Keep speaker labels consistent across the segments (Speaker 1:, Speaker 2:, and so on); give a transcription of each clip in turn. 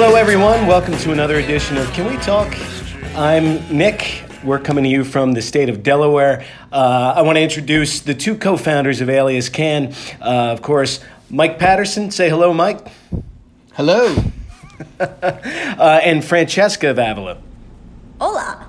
Speaker 1: Hello, everyone. Welcome to another edition of Can We Talk? I'm Nick. We're coming to you from the state of Delaware. Uh, I want to introduce the two co founders of Alias Can. Uh, of course, Mike Patterson. Say hello, Mike.
Speaker 2: Hello.
Speaker 1: uh, and Francesca of Avila.
Speaker 3: Hola.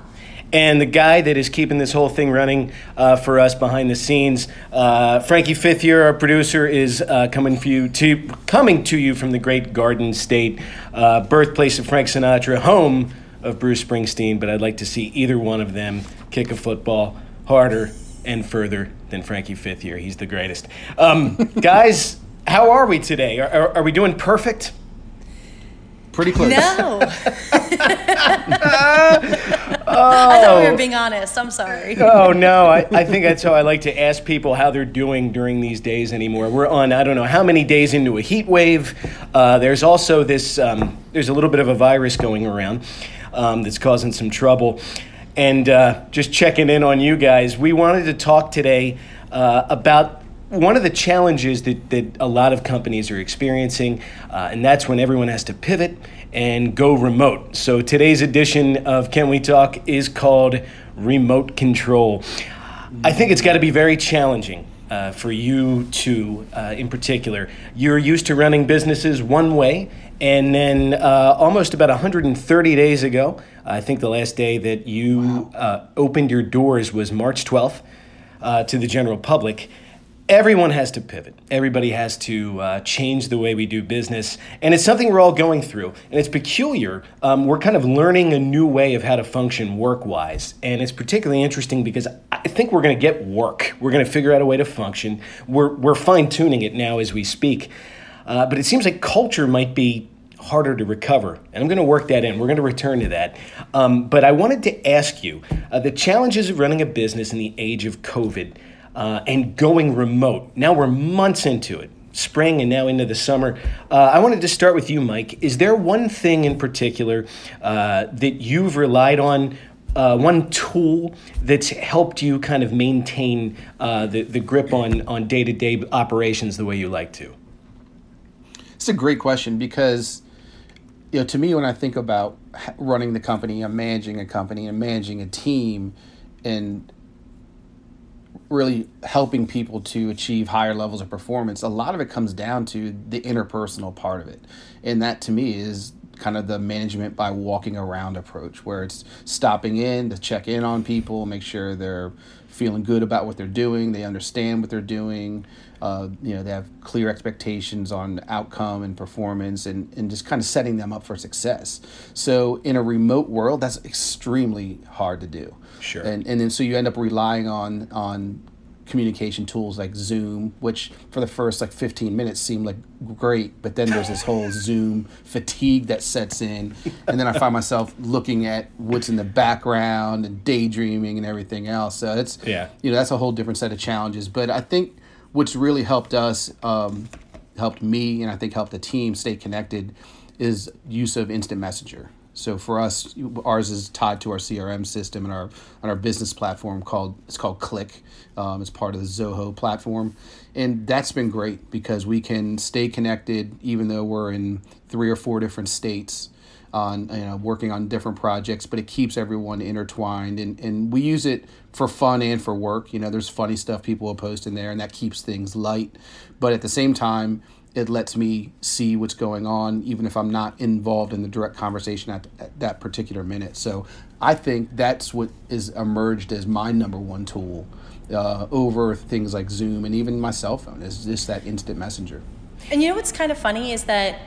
Speaker 1: And the guy that is keeping this whole thing running uh, for us behind the scenes, uh, Frankie Fifth Year, our producer, is uh, coming for you to coming to you from the great Garden State, uh, birthplace of Frank Sinatra, home of Bruce Springsteen. But I'd like to see either one of them kick a football harder and further than Frankie Fifth Year. He's the greatest. Um, guys, how are we today? Are, are, are we doing perfect?
Speaker 2: Pretty close.
Speaker 3: No. oh. I thought we were being honest. I'm sorry.
Speaker 1: Oh no, I, I think that's how I like to ask people how they're doing during these days anymore. We're on I don't know how many days into a heat wave. Uh, there's also this um, there's a little bit of a virus going around um, that's causing some trouble. And uh, just checking in on you guys, we wanted to talk today uh, about one of the challenges that, that a lot of companies are experiencing, uh, and that's when everyone has to pivot and go remote. So today's edition of Can We Talk is called Remote Control. I think it's got to be very challenging. Uh, for you two uh, in particular, you're used to running businesses one way, and then uh, almost about 130 days ago, I think the last day that you uh, opened your doors was March 12th uh, to the general public everyone has to pivot. Everybody has to uh, change the way we do business. And it's something we're all going through. And it's peculiar. Um, we're kind of learning a new way of how to function work wise. And it's particularly interesting because I think we're going to get work. We're going to figure out a way to function. We're, we're fine tuning it now as we speak. Uh, but it seems like culture might be harder to recover. And I'm going to work that in. We're going to return to that. Um, but I wanted to ask you uh, the challenges of running a business in the age of COVID uh, and going remote. Now we're months into it, spring and now into the summer. Uh, I wanted to start with you, Mike. Is there one thing in particular uh, that you've relied on? Uh, one tool that's helped you kind of maintain uh, the, the grip on, on day-to-day operations the way you like to?
Speaker 2: It's a great question because, you know, to me, when I think about running the company, I'm managing a company and managing a team, and really helping people to achieve higher levels of performance, a lot of it comes down to the interpersonal part of it. And that to me is kind of the management by walking around approach, where it's stopping in to check in on people, make sure they're feeling good about what they're doing, they understand what they're doing, uh, you know, they have clear expectations on outcome and performance and, and just kind of setting them up for success. So in a remote world, that's extremely hard to do.
Speaker 1: Sure.
Speaker 2: And, and then so you end up relying on, on communication tools like Zoom, which for the first like 15 minutes seemed like great, but then there's this whole Zoom fatigue that sets in. And then I find myself looking at what's in the background and daydreaming and everything else. So it's,
Speaker 1: yeah.
Speaker 2: you know, that's a whole different set of challenges. But I think what's really helped us, um, helped me, and I think helped the team stay connected is use of instant messenger. So for us, ours is tied to our CRM system and our on our business platform called it's called Cliq. Um, it's part of the Zoho platform, and that's been great because we can stay connected even though we're in three or four different states on you know working on different projects but it keeps everyone intertwined. And, and we use it for fun and for work. You know there's funny stuff people will post in there and that keeps things light. But at the same time it lets me see what's going on even if i'm not involved in the direct conversation at, at that particular minute. So i think that's what is emerged as my number one tool uh, over things like zoom and even my cell phone is just that instant messenger.
Speaker 3: And you know what's kind of funny is that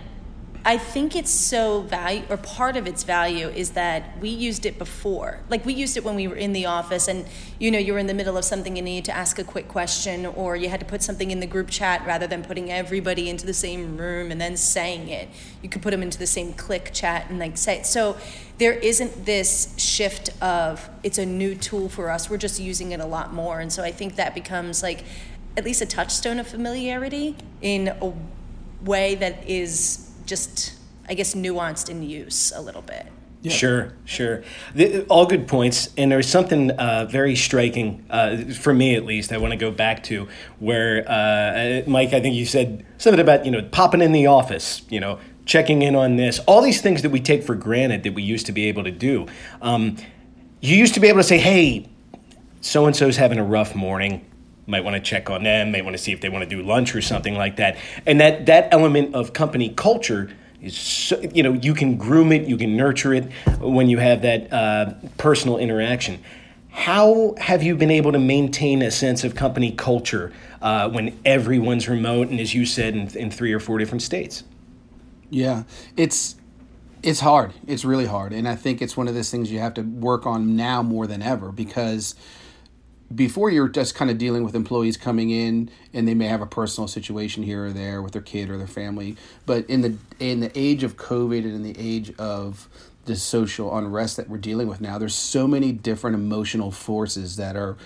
Speaker 3: I think it's so value, or part of its value is that we used it before. Like we used it when we were in the office, and you know, you were in the middle of something and you needed to ask a quick question, or you had to put something in the group chat rather than putting everybody into the same room and then saying it. You could put them into the same Cliq chat and like say it. So there isn't this shift of it's a new tool for us. We're just using it a lot more, and so I think that becomes like at least a touchstone of familiarity in a way that is just, I guess, nuanced in use a little bit.
Speaker 1: Yeah. Sure, sure. The, all good points. And there's something uh, very striking, uh, for me at least, I want to go back to where, uh, Mike, I think you said something about, you know, popping in the office, you know, checking in on this, all these things that we take for granted that we used to be able to do. Um, you used to be able to say, hey, so and so's having a rough morning. Might want to check on them, might want to see if they want to do lunch or something like that. And that, that element of company culture is, so, you know, you can groom it, you can nurture it when you have that uh, personal interaction. How have you been able to maintain a sense of company culture uh, when everyone's remote and, as you said, in, in three or four different states?
Speaker 2: Yeah, it's it's hard. It's really hard, and I think it's one of those things you have to work on now more than ever because before you're just kind of dealing with employees coming in and they may have a personal situation here or there with their kid or their family but in the in the age of covid and in the age of the social unrest that we're dealing with now there's so many different emotional forces that are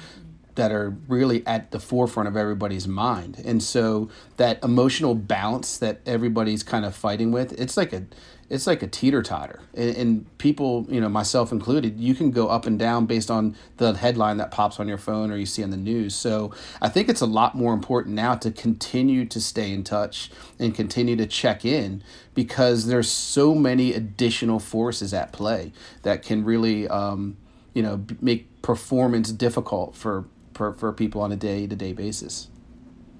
Speaker 2: that are really at the forefront of everybody's mind. And so that emotional balance that everybody's kind of fighting with it's like a it's like a teeter totter and, and, people you know myself included you can go up and down based on the headline that pops on your phone or you see on the news. So i think it's a lot more important now to continue to stay in touch and continue to check in because there's so many additional forces at play that can really um, you know make performance difficult for for, for people on a day-to-day basis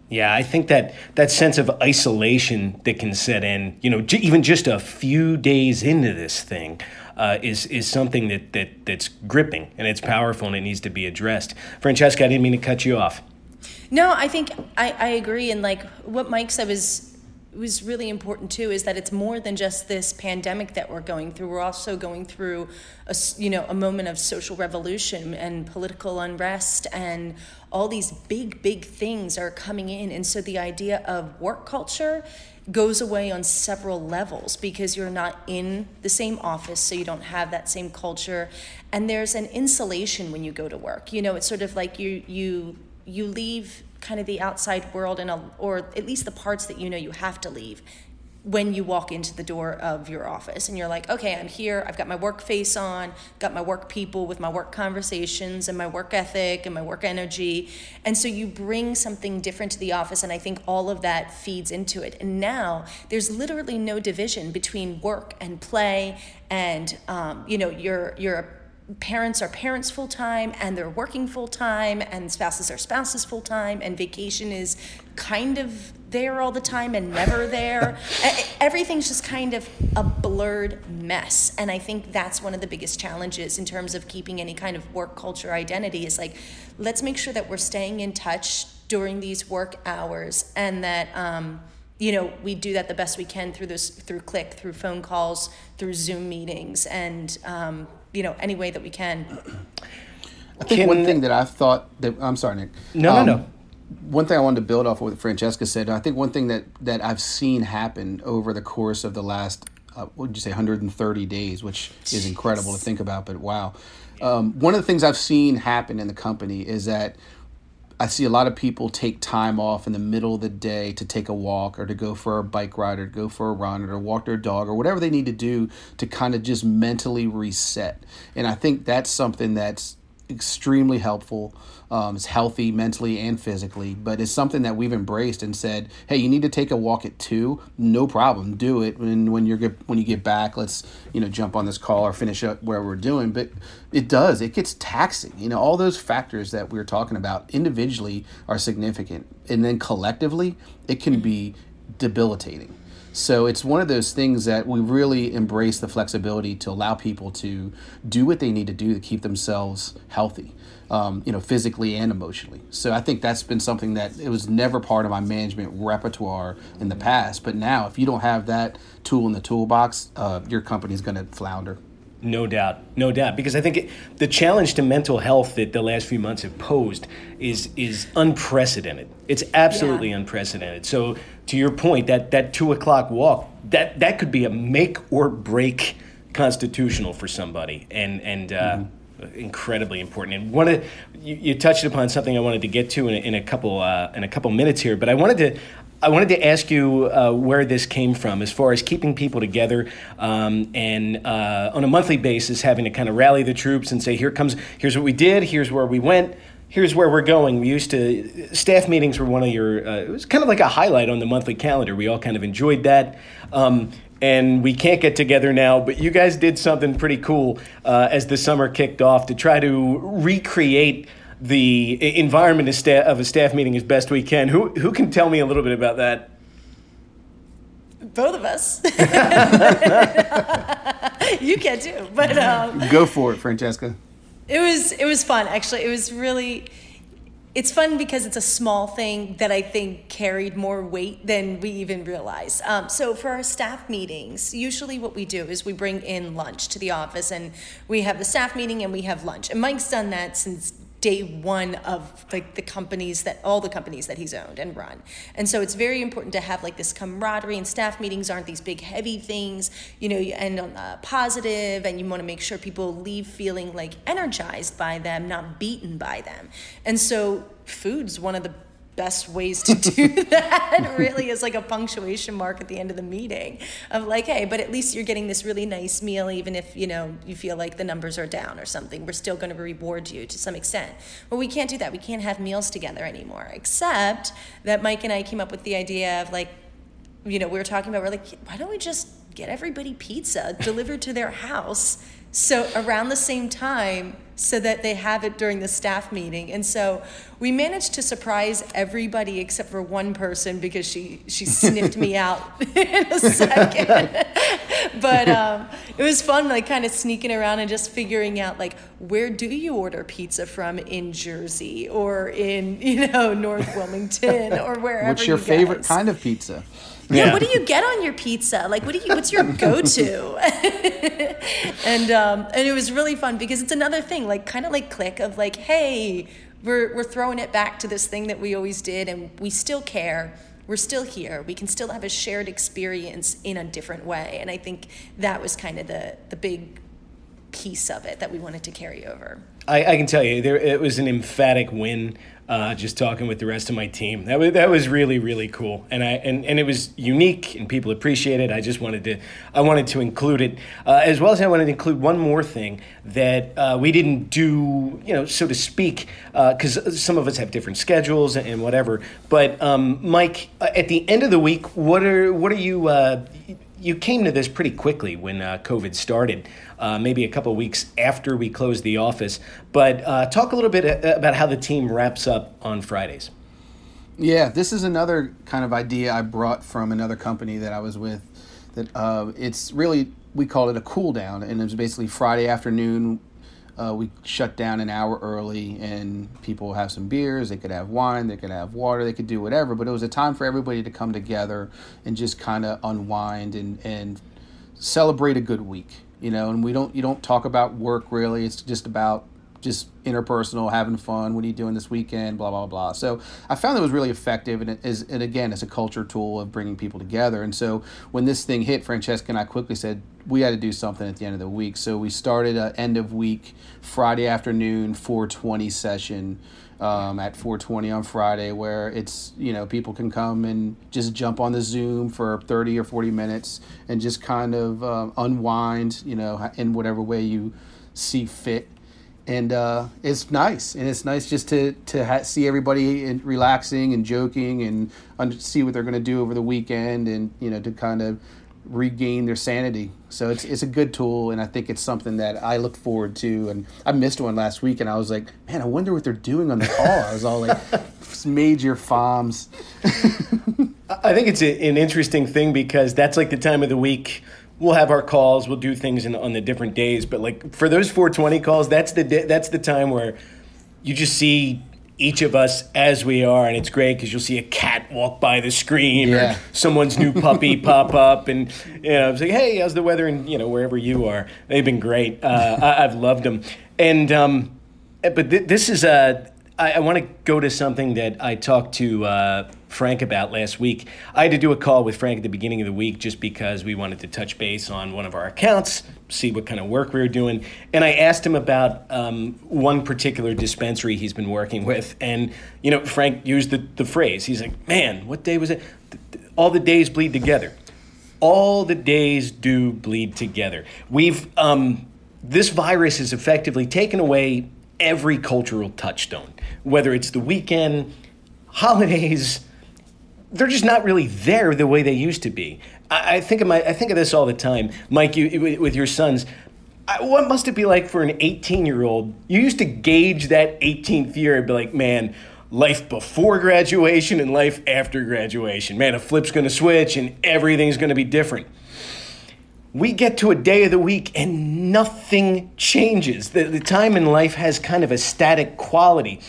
Speaker 1: yeah, I think that that sense of isolation that can set in, you know, j- even just a few days into this thing, uh, is is something that that that's gripping and it's powerful and it needs to be addressed. Francesca, I didn't mean to cut you off.
Speaker 3: No, I think I, I agree, and like what Mike said was was really important too is that it's more than just this pandemic that we're going through. We're also going through a you know a moment of social revolution and political unrest and all these big big things are coming in. And so the idea of work culture goes away on several levels because you're not in the same office so you don't have that same culture and there's an insulation when you go to work. You know, it's sort of like you you you leave kind of the outside world and or at least the parts that you know you have to leave when you walk into the door of your office. And you're like okay i'm here. I've got my work face on got my work people with my work conversations and my work ethic and my work energy. And so you bring something different to the office and i think all of that feeds into it. And now there's literally no division between work and play and um, you know you're you're parents are parents full time and they're working full time and spouses are spouses full time and vacation is kind of there all the time and never there. Everything's just kind of a blurred mess. And i think that's one of the biggest challenges in terms of keeping any kind of work culture identity is like let's make sure that we're staying in touch during these work hours and that um, you know we do that the best we can through this through Cliq through phone calls through zoom meetings and um, you know any way that we can.
Speaker 2: I think can, one thing that I've thought that I'm sorry, Nick.
Speaker 1: No, um, no, no.
Speaker 2: One thing I wanted to build off of what Francesca said. I think one thing that that I've seen happen over the course of the last uh, what would you say 130 days, which is incredible to think about. But wow, um, one of the things I've seen happen in the company is that I see a lot of people take time off in the middle of the day to take a walk or to go for a bike ride or to go for a run or to walk their dog or whatever they need to do to kind of just mentally reset. And I think that's something that's extremely helpful. Um, it's healthy mentally and physically, but it's something that we've embraced and said, "Hey, you need to take a walk at two. No problem, do it. And when you're when you get back, let's you know jump on this call or finish up where we're doing." But it does. It gets taxing. You know, all those factors that we are talking about individually are significant, and then collectively, it can be debilitating. So it's one of those things that we really embrace the flexibility to allow people to do what they need to do to keep themselves healthy, um, you know, physically and emotionally. So I think that's been something that it was never part of my management repertoire in the past. But now, if you don't have that tool in the toolbox, uh, your company's going to flounder.
Speaker 1: No doubt, no doubt. Because I think it, the challenge to mental health that the last few months have posed is is unprecedented. It's absolutely yeah. unprecedented. So, to your point, that that two o'clock walk that that could be a make or break constitutional for somebody, and and. Uh, mm-hmm incredibly important. And one of you, you, touched upon something I wanted to get to in a, in a couple uh, in a couple minutes here, but I wanted to I wanted to ask you uh, where this came from as far as keeping people together um, and uh, on a monthly basis having to kind of rally the troops and say, here comes, here's what we did, here's where we went, here's where we're going. We used to, staff meetings were one of your, uh, it was kind of like a highlight on the monthly calendar. We all kind of enjoyed that. Um, and we can't get together now, but you guys did something pretty cool uh, as the summer kicked off to try to recreate the environment of, sta- of a staff meeting as best we can. Who, who can tell me a little bit about that?
Speaker 3: Both of us. you can too, but um,
Speaker 2: Go for it, Francesca.
Speaker 3: It was it was fun. Actually, it was really. It's fun because it's a small thing that I think carried more weight than we even realized. Um, so for our staff meetings, usually what we do is we bring in lunch to the office, and we have the staff meeting and we have lunch. And Mike's done that since day one of like the companies that all the companies that he's owned and run. And so it's very important to have like this camaraderie and staff meetings aren't these big heavy things you know you end on positive and you want to make sure people leave feeling like energized by them not beaten by them. And so food's one of the best ways to do that really is like a punctuation mark at the end of the meeting of like hey but at least you're getting this really nice meal even if you know you feel like the numbers are down or something we're still going to reward you to some extent. But we can't do that. We can't have meals together anymore except that mike and i came up with the idea of like you know we were talking about we're like why don't we just get everybody pizza delivered to their house so around the same time so that they have it during the staff meeting. And so we managed to surprise everybody except for one person because she she sniffed me out in a second. But um, it was fun like kind of sneaking around and just figuring out like where do you order pizza from in jersey or in you know north wilmington or wherever
Speaker 2: What's your
Speaker 3: you
Speaker 2: favorite kind of pizza?
Speaker 3: Yeah,
Speaker 1: Yeah.
Speaker 3: what do you get on your pizza? Like, what do you? What's your go-to? and um, and it was really fun because it's another thing, like kind of like Cliq of like, hey, we're we're throwing it back to this thing that we always did, and we still care. We're still here. We can still have a shared experience in a different way, and I think that was kind of the the big piece of it that we wanted to carry over.
Speaker 1: I, I can tell you, there it was an emphatic win. Uh, just talking with the rest of my team, that was that was really really cool, and I and, and it was unique, and people appreciated. I just wanted to I wanted to include it, uh, as well as I wanted to include one more thing that uh, we didn't do, you know, so to speak, because some of us have different schedules and, and whatever. But um, Mike, uh, at the end of the week, what are what are you? Uh, you came to this pretty quickly when uh, COVID started, uh, maybe a couple weeks after we closed the office. But uh, talk a little bit about how the team wraps up on Fridays.
Speaker 2: Yeah, this is another kind of idea I brought from another company that I was with. That uh, it's really we call it a cool down, and it was basically Friday afternoon. Uh, we shut down an hour early, and people have some beers. They could have wine, they could have water, they could do whatever. But it was a time for everybody to come together and just kind of unwind and and celebrate a good week. You know, and we don't you don't talk about work really. It's just about just interpersonal, having fun. What are you doing this weekend? Blah blah blah. So I found that was really effective, and it is, and again, it's a culture tool of bringing people together. And so when this thing hit, Francesca and I quickly said we had to do something at the end of the week. So we started a end of week Friday afternoon 420 session. Um, at 420 on Friday, where it's you know people can come and just jump on the Zoom for 30 or 40 minutes and just kind of um, unwind, you know, in whatever way you see fit and uh, it's nice. And it's nice just to to ha- see everybody in, relaxing and joking and un- see what they're going to do over the weekend and you know to kind of regain their sanity. So it's it's a good tool and i think it's something that i look forward to. And i missed one last week and i was like man i wonder what they're doing on the call. I was all like major foms.
Speaker 1: I think it's a, an interesting thing because that's like the time of the week. We'll have our calls. We'll do things in, on the different days. But like for those 420 calls, that's the da- that's the time where you just see each of us as we are, and it's great because you'll see a cat walk by the screen
Speaker 2: Yeah.
Speaker 1: or someone's new puppy pop up, and you know, it's like, hey, how's the weather? And you know, wherever you are, they've been great. Uh, I, I've loved them, and um, but th- this is a. I, I want to go to something that I talked to uh, Frank about last week. I had to do a call with Frank at the beginning of the week just because we wanted to touch base on one of our accounts, see what kind of work we were doing. And I asked him about um, one particular dispensary he's been working with. And, you know, Frank used the, the phrase. He's like, man, what day was it? All the days bleed together. All the days do bleed together. We've, um, this virus has effectively taken away every cultural touchstone, whether it's the weekend, holidays, they're just not really there the way they used to be. I, I think of my I think of this all the time, Mike. You with your sons. I, what must it be like for an 18 year old? You used to gauge that 18th year and be like, man, life before graduation and life after graduation. Man, a flip's going to switch and everything's going to be different. We get to a day of the week and nothing changes. The, the time in life has kind of a static quality.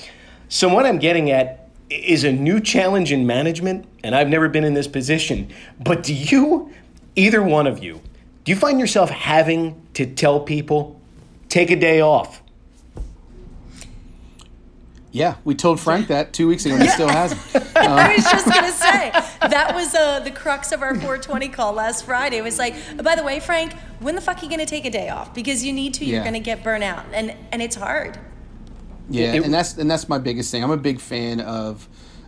Speaker 1: So, what I'm getting at is a new challenge in management, and I've never been in this position. But do you, either one of you, do you find yourself having to tell people, take a day off?
Speaker 2: Yeah, we told Frank that two weeks ago, and he still hasn't.
Speaker 3: I was just gonna say that was uh, the crux of our 420 call last Friday. It was like, oh, by the way, Frank, when the fuck are you gonna take a day off? Because you need to. You're
Speaker 2: Yeah.
Speaker 3: gonna get burnt out, and and it's hard.
Speaker 2: Yeah,
Speaker 1: It-
Speaker 2: and that's and that's my biggest thing. I'm a big fan of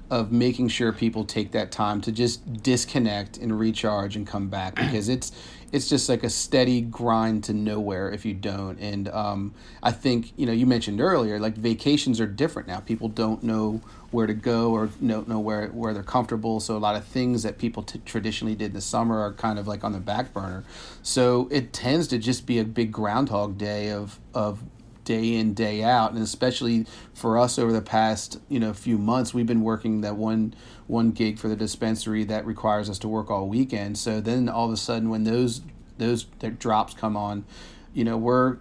Speaker 2: of making sure people take that time to just disconnect and recharge and come back because it's it's just like a steady grind to nowhere if you don't. And um, I think you know you mentioned earlier like vacations are different now. People don't know where to go or don't know where where they're comfortable. So a lot of things that people t- traditionally did in the summer are kind of like on the back burner. So it tends to just be a big groundhog day of of day in day out. And especially for us over the past you know few months we've been working that one one gig for the dispensary that requires us to work all weekend. So then all of a sudden when those those drops come on you know we're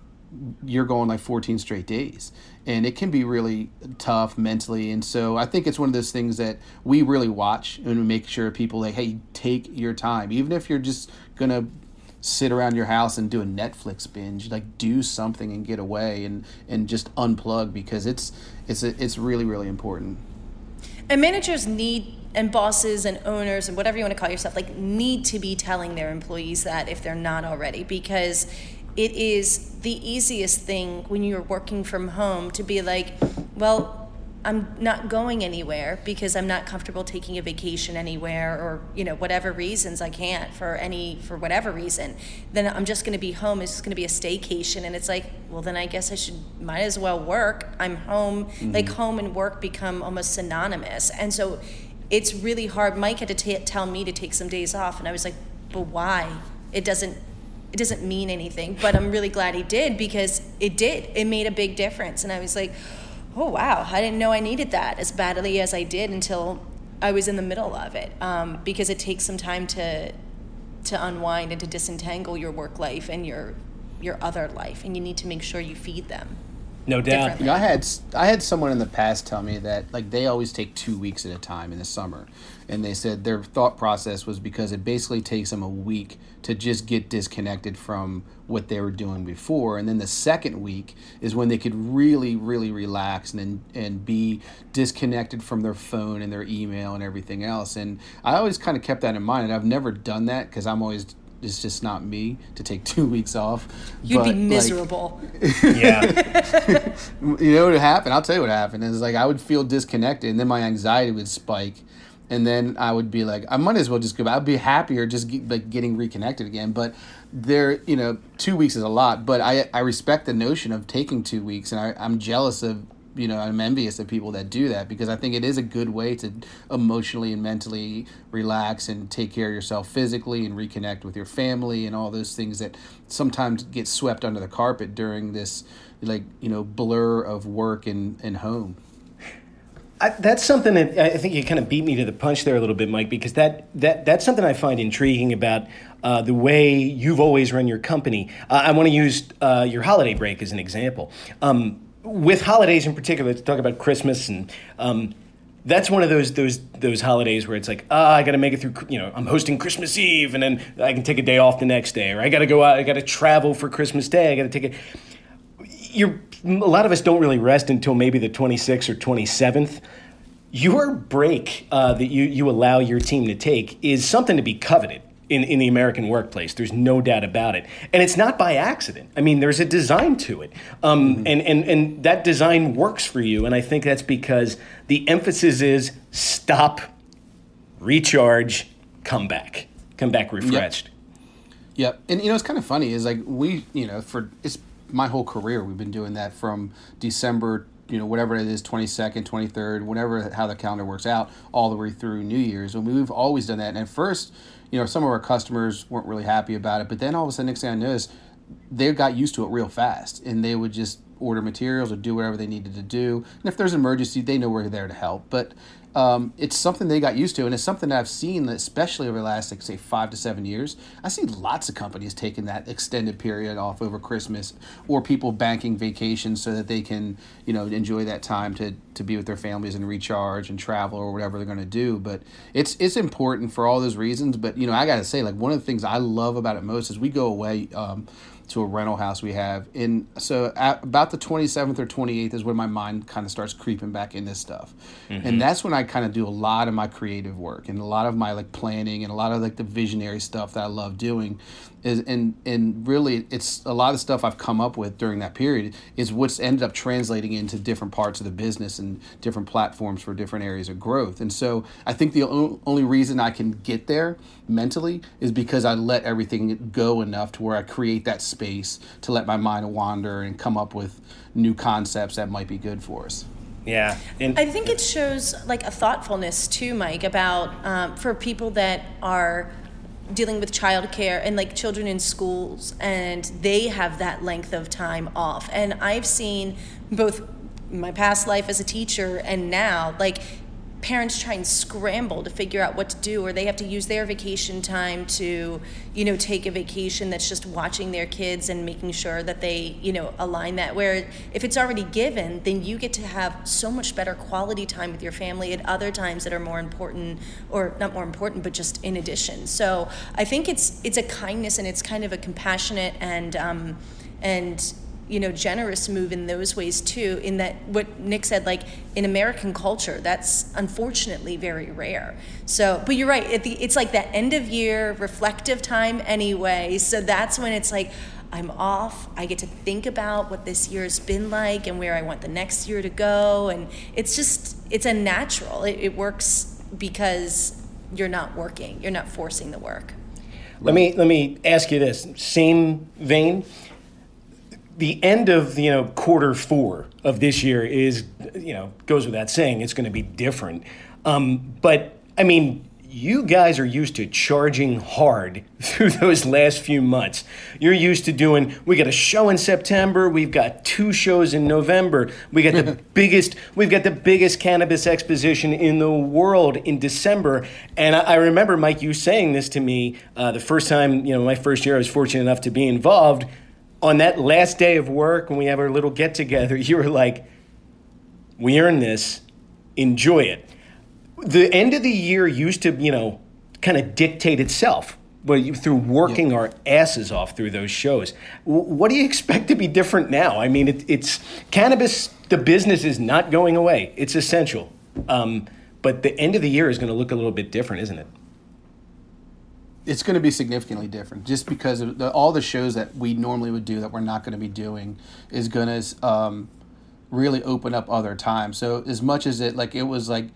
Speaker 2: you're going like 14 straight days. And it can be really tough mentally. And so i think it's one of those things that we really watch and we make sure people like hey take your time. Even if you're just gonna sit around your house and do a Netflix binge. Like do something and get away and and just unplug because it's it's it's really really important.
Speaker 3: And managers need and bosses and owners and whatever you want to call yourself like need to be telling their employees that if they're not already because it is the easiest thing when you're working from home to be like well I'm not going anywhere because I'm not comfortable taking a vacation anywhere or you know whatever reasons I can't for any for whatever reason then I'm just going to be home. It's just going to be a staycation. And it's like well then I guess I should might as well work. I'm home. Mm-hmm. Like home and work become almost synonymous. And so it's really hard. Mike had to ta tell me to take some days off. And I was like but why? It doesn't it doesn't mean anything. But I'm really glad he did because it did. It made a big difference. And I was like oh wow i didn't know i needed that as badly as i did until i was in the middle of it um, because it takes some time to to unwind and to disentangle your work life and your your other life and you need to make sure you feed them
Speaker 1: No doubt.
Speaker 3: Differently.
Speaker 2: You know, I had s- I had someone in the past tell me that like they always take two weeks at a time in the summer, and they said their thought process was because it basically takes them a week to just get disconnected from what they were doing before, and then the second week is when they could really really relax and and be disconnected from their phone and their email and everything else. And I always kind of kept that in mind, and I've never done that because I'm always it's just not me to take two weeks off.
Speaker 3: you'd
Speaker 2: But,
Speaker 3: be
Speaker 2: like,
Speaker 3: miserable
Speaker 1: Yeah.
Speaker 2: you know what happened? I'll tell you what happened. Is like I would feel disconnected, and then my anxiety would spike, and then I would be like, I might as well just go. I'd be happier just get, like getting reconnected again. But there, you know, two weeks is a lot. But I I respect the notion of taking two weeks, and I, I'm jealous of you know I'm envious of people that do that because I think it is a good way to emotionally and mentally relax and take care of yourself physically and reconnect with your family and all those things that sometimes get swept under the carpet during this like you know blur of work and, and home
Speaker 1: I, that's something that I think you kind of beat me to the punch there a little bit, Mike, because that, that that's something I find intriguing about uh, the way you've always run your company. Uh, I want to use uh, your holiday break as an example. Um, with holidays in particular, let's talk about Christmas and. Um, that's one of those those those holidays where it's like, ah, I got to make it through. You know, I'm hosting Christmas Eve, and then I can take a day off the next day, or I got to go out. I got to travel for Christmas Day. I got to take it you're a lot of us don't really rest until maybe the 26th or 27th. Your break uh, that you, you allow your team to take is something to be coveted in, in the American workplace. There's no doubt about it. And it's not by accident. I mean, there's a design to it. Um, and, and, and that design works for you. And I think that's because the emphasis is stop, recharge, come back. Come back refreshed.
Speaker 2: Yep. And you know, it's kind of funny is like we, you know, for it's my whole career we've been doing that from December you know whatever it is 22nd 23rd whatever how the calendar works out all the way through new year's. And we've always done that. And at first you know some of our customers weren't really happy about it but then all of a sudden next thing i noticed they got used to it real fast and they would just order materials or do whatever they needed to do. And if there's an emergency they know we're there to help. But um, it's something they got used to, and it's something I've seen, especially over the last, like, say, five to seven years. I see lots of companies taking that extended period off over Christmas, or people banking vacations so that they can, you know, enjoy that time to, to be with their families and recharge and travel or whatever they're going to do. But it's it's important for all those reasons. But you know, I got to say, like, one of the things I love about it most is we go away. Um, to a rental house we have. And so about the 27th or 28th is when my mind kind of starts creeping back into this stuff. Mm-hmm. And that's when I kind of do a lot of my creative work and a lot of my like planning and a lot of like the visionary stuff that I love doing is and and really it's a lot of stuff I've come up with during that period is what's ended up translating into different parts of the business and different platforms for different areas of growth. And so I think the only reason I can get there mentally is because I let everything go enough to where I create that space to let my mind wander and come up with new concepts that might be good for us.
Speaker 1: Yeah,
Speaker 3: and I think it shows like a thoughtfulness too, Mike, about um, for people that are dealing with childcare and like children in schools and they have that length of time off. And i've seen both my past life as a teacher and now like parents try and scramble to figure out what to do or they have to use their vacation time to you know take a vacation that's just watching their kids and making sure that they you know align that. Where if it's already given then you get to have so much better quality time with your family at other times that are more important or not more important but just in addition. So i think it's it's a kindness and it's kind of a compassionate and um and you know generous move in those ways too in that what nick said like in american culture that's unfortunately very rare. So but you're right the, it's like that end of year reflective time anyway. So that's when it's like i'm off i get to think about what this year has been like and where i want the next year to go. And it's just it's a natural it, it works because you're not working you're not forcing the work.
Speaker 1: Let me let me ask you this. Same vein the end of you know quarter four of this year is you know goes without saying it's going to be different. Um, but I mean, you guys are used to charging hard through those last few months. You're used to doing, we got a show in September, we've got two shows in November, we got the biggest, we've got the biggest cannabis exposition in the world in December. And I, I remember, Mike, you saying this to me uh, the first time, you know, my first year I was fortunate enough to be involved on that last day of work when we have our little get together, you were like, we earned this, enjoy it. The end of the year used to, you know, kind of dictate itself but through working our asses off through those shows. What do you expect to be different now? I mean, it, it's cannabis, the business is not going away, it's essential. Um, but the end of the year is going to look a little bit different, isn't it?
Speaker 2: It's going to be significantly different just because of the, all the shows that we normally would do that we're not going to be doing is going to um, really open up other times. So as much as it like it was like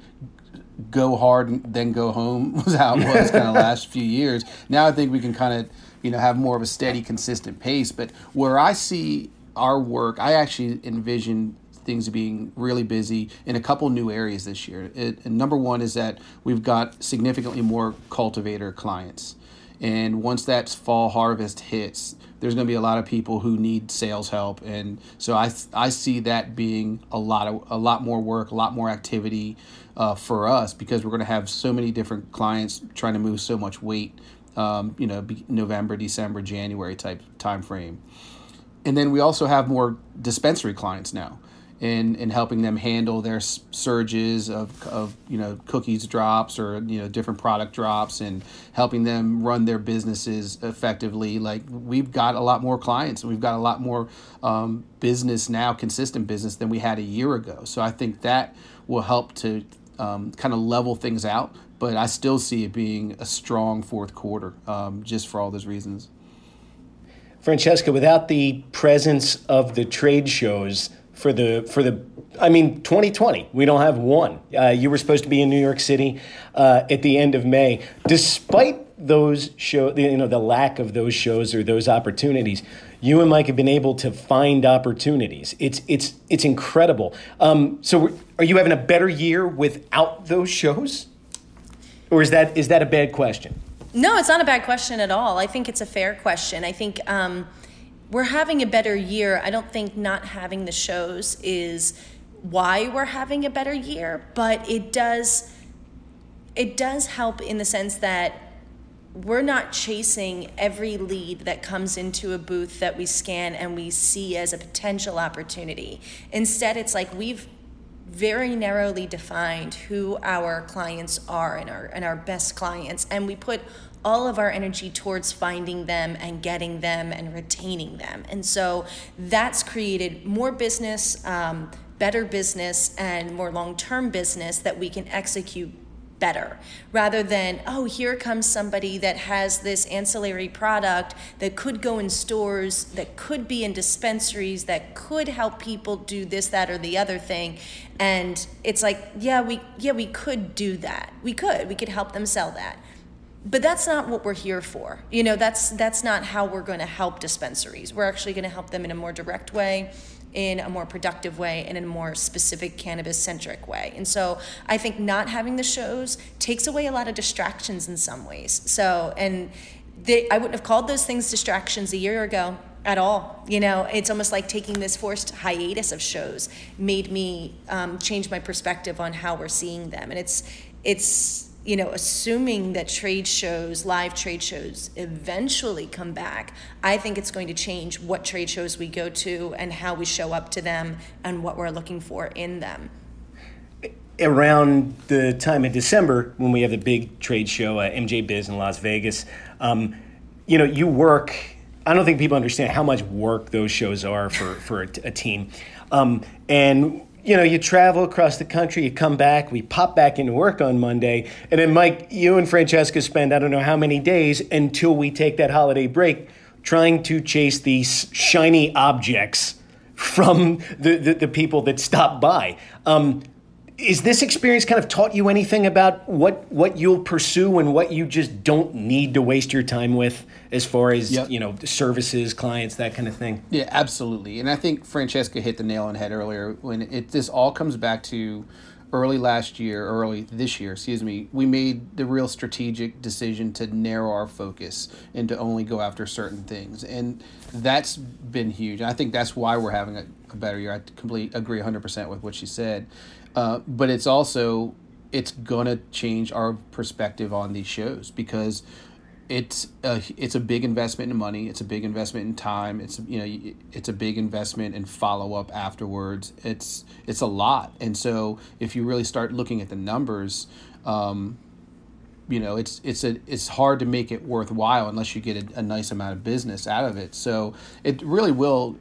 Speaker 2: go hard and then go home was how it was kind of last few years. Now I think we can kind of you know have more of a steady, consistent pace. But where I see our work, I actually envision things being really busy in a couple new areas this year. It, number one is that we've got significantly more cultivator clients. And once that fall harvest hits, there's going to be a lot of people who need sales help, and so I I see that being a lot of a lot more work, a lot more activity uh, for us because we're going to have so many different clients trying to move so much weight. Um, you know, November, December, January type time frame, and then we also have more dispensary clients now in, in helping them handle their surges of, of you know cookies drops or you know different product drops and helping them run their businesses effectively. Like we've got a lot more clients. And we've got a lot more um, business now consistent business than we had a year ago. So i think that will help to um, kind of level things out but i still see it being a strong fourth quarter um, just for all those reasons.
Speaker 1: Francesca without the presence of the trade shows for the for the I mean 2020 we don't have one. Uh, you were supposed to be in New York City uh, at the end of May. Despite those show you know the lack of those shows or those opportunities, you and Mike have been able to find opportunities. It's it's it's incredible. Um, so, are you having a better year without those shows, or is that is that a bad question?
Speaker 3: No, it's not a bad question at all. I think it's a fair question. I think um, we're having a better year. I don't think not having the shows is why we're having a better year, but it does it does help in the sense that we're not chasing every lead that comes into a booth that we scan and we see as a potential opportunity. Instead, it's like we've very narrowly defined who our clients are and our and our best clients and we put all of our energy towards finding them and getting them and retaining them. And so that's created more business um, better business and more long-term business that we can execute better. Rather than oh here comes somebody that has this ancillary product that could go in stores that could be in dispensaries that could help people do this that or the other thing. And it's like yeah we yeah we could do that. We could. We could help them sell that but that's not what we're here for you know that's that's not how we're going to help dispensaries we're actually going to help them in a more direct way in a more productive way and in a more specific cannabis centric way. And so I think not having the shows takes away a lot of distractions in some ways. So, and they, I wouldn't have called those things distractions a year ago at all. You know, it's almost like taking this forced hiatus of shows made me um, change my perspective on how we're seeing them. And it's, it's, you know, assuming that trade shows, live trade shows, eventually come back, I think it's going to change what trade shows we go to and how we show up to them and what we're looking for in them.
Speaker 1: Around the time of December, when we have the big trade show, MJ Biz in Las Vegas, um, you know, you work. I don't think people understand how much work those shows are for, for a, a team. Um, and you know, you travel across the country, you come back, we pop back into work on Monday, and then Mike, you and Francesca spend I don't know how many days until we take that holiday break trying to chase these shiny objects from the, the, the people that stop by. Um, is this experience kind of taught you anything about what what you'll pursue and what you just don't need to waste your time with as far as yep. you know services clients that kind of thing?
Speaker 2: Yeah absolutely. And i think francesca hit the nail on the head earlier when it this all comes back to early last year early this year excuse me we made the real strategic decision to narrow our focus and to only go after certain things. And that's been huge. I think that's why we're having a, a better year. I completely agree 100% with what she said uh, but it's also it's gonna change our perspective on these shows because it's a, it's a big investment in money. It's a big investment in time. It's you know it's a big investment in follow up afterwards. It's it's a lot, and so if you really start looking at the numbers, um, you know it's it's a it's hard to make it worthwhile unless you get a, a nice amount of business out of it. So it really will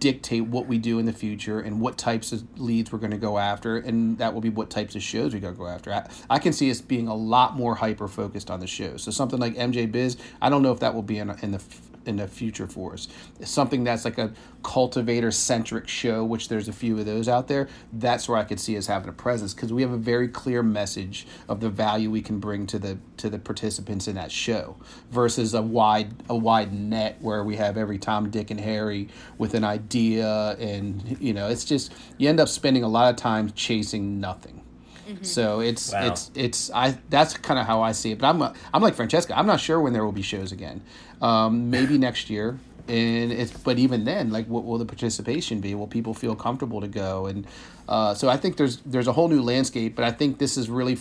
Speaker 2: dictate what we do in the future and what types of leads we're going to go after and that will be what types of shows we got to go after. I, I, can see us being a lot more hyper focused on the shows so something like mj biz i don't know if that will be in, in the in the future for us. Something that's like a cultivator centric show, which there's a few of those out there. That's where I could see us having a presence because we have a very clear message of the value we can bring to the to the participants in that show versus a wide a wide net where we have every Tom, Dick, and Harry with an idea and you know it's just you end up spending a lot of time chasing nothing. Mm-hmm. So it's wow. it's it's I that's kind of how I see it. But I'm a, I'm like Francesca. I'm not sure when there will be shows again. Um, maybe next year. And it's but even then, like, what will the participation be? Will people feel comfortable to go? And uh, so I think there's there's a whole new landscape. But I think this is really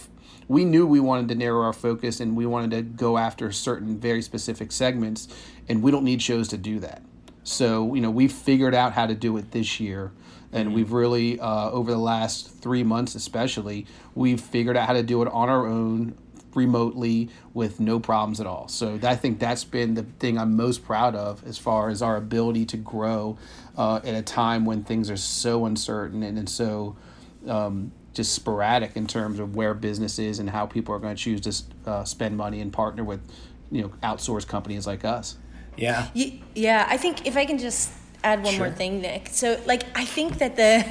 Speaker 2: we knew we wanted to narrow our focus and we wanted to go after certain very specific segments, and we don't need shows to do that. So you know we've figured out how to do it this year and mm-hmm. we've really uh, over the last three months especially we've figured out how to do it on our own remotely with no problems at all. So i think that's been the thing i'm most proud of as far as our ability to grow uh, at a time when things are so uncertain and, and so um, just sporadic in terms of where business is and how people are going to choose to uh, spend money and partner with you know outsourced companies like us.
Speaker 1: Yeah.
Speaker 3: Yeah i think if i can just add one sure. more thing, Nick. So, like, I think that the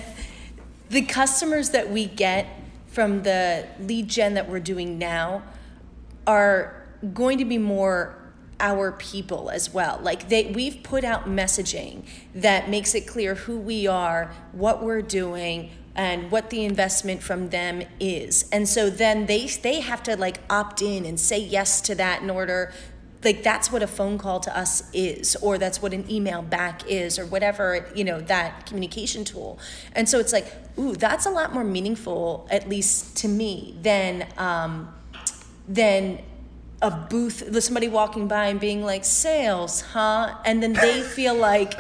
Speaker 3: the customers that we get from the lead gen that we're doing now are going to be more our people as well. Like they we've put out messaging that makes it clear who we are, what we're doing, and what the investment from them is. And so then they they have to like opt in and say yes to that in order like that's what a phone call to us is or that's what an email back is or whatever you know that communication tool. And so it's like ooh that's a lot more meaningful at least to me than um, than a booth somebody walking by and being like sales huh? And then they feel like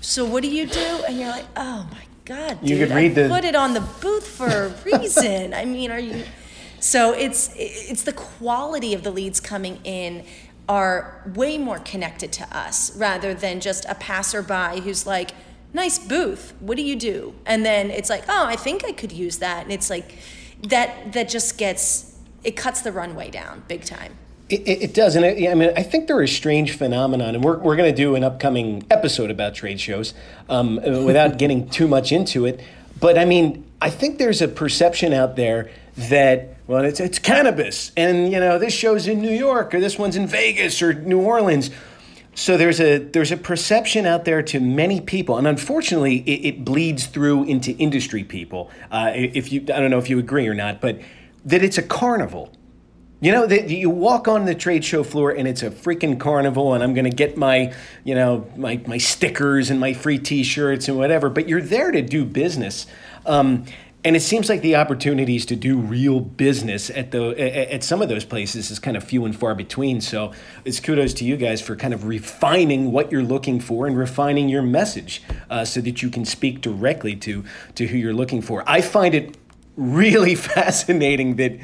Speaker 3: so what do you do? And you're like oh my god dude,
Speaker 1: You could
Speaker 3: I
Speaker 1: read the-
Speaker 3: put it on the booth for a reason. I mean are you so it's it's the quality of the leads coming in are way more connected to us rather than just a passerby who's like, "Nice booth. What do you do?" And then it's like, "Oh, I think I could use that." And it's like that that just gets it cuts the runway down big time.
Speaker 1: It, it, does, and I, I mean, I think they're a strange phenomenon, and we're, we're going to do an upcoming episode about trade shows um, without getting too much into it. But I mean, I think there's a perception out there that well, it's it's cannabis, and you know, this show's in New York, or this one's in Vegas, or New Orleans. So there's a there's a perception out there to many people, and unfortunately, it, it bleeds through into industry people. Uh, if you, I don't know if you agree or not, but that it's a carnival. You know, that you walk on the trade show floor and it's a freaking carnival, and I'm going to get my, you know, my my stickers and my free T-shirts and whatever. But you're there to do business, um, and it seems like the opportunities to do real business at the at some of those places is kind of few and far between. So it's kudos to you guys for kind of refining what you're looking for and refining your message uh, so that you can speak directly to to who you're looking for. I find it really fascinating that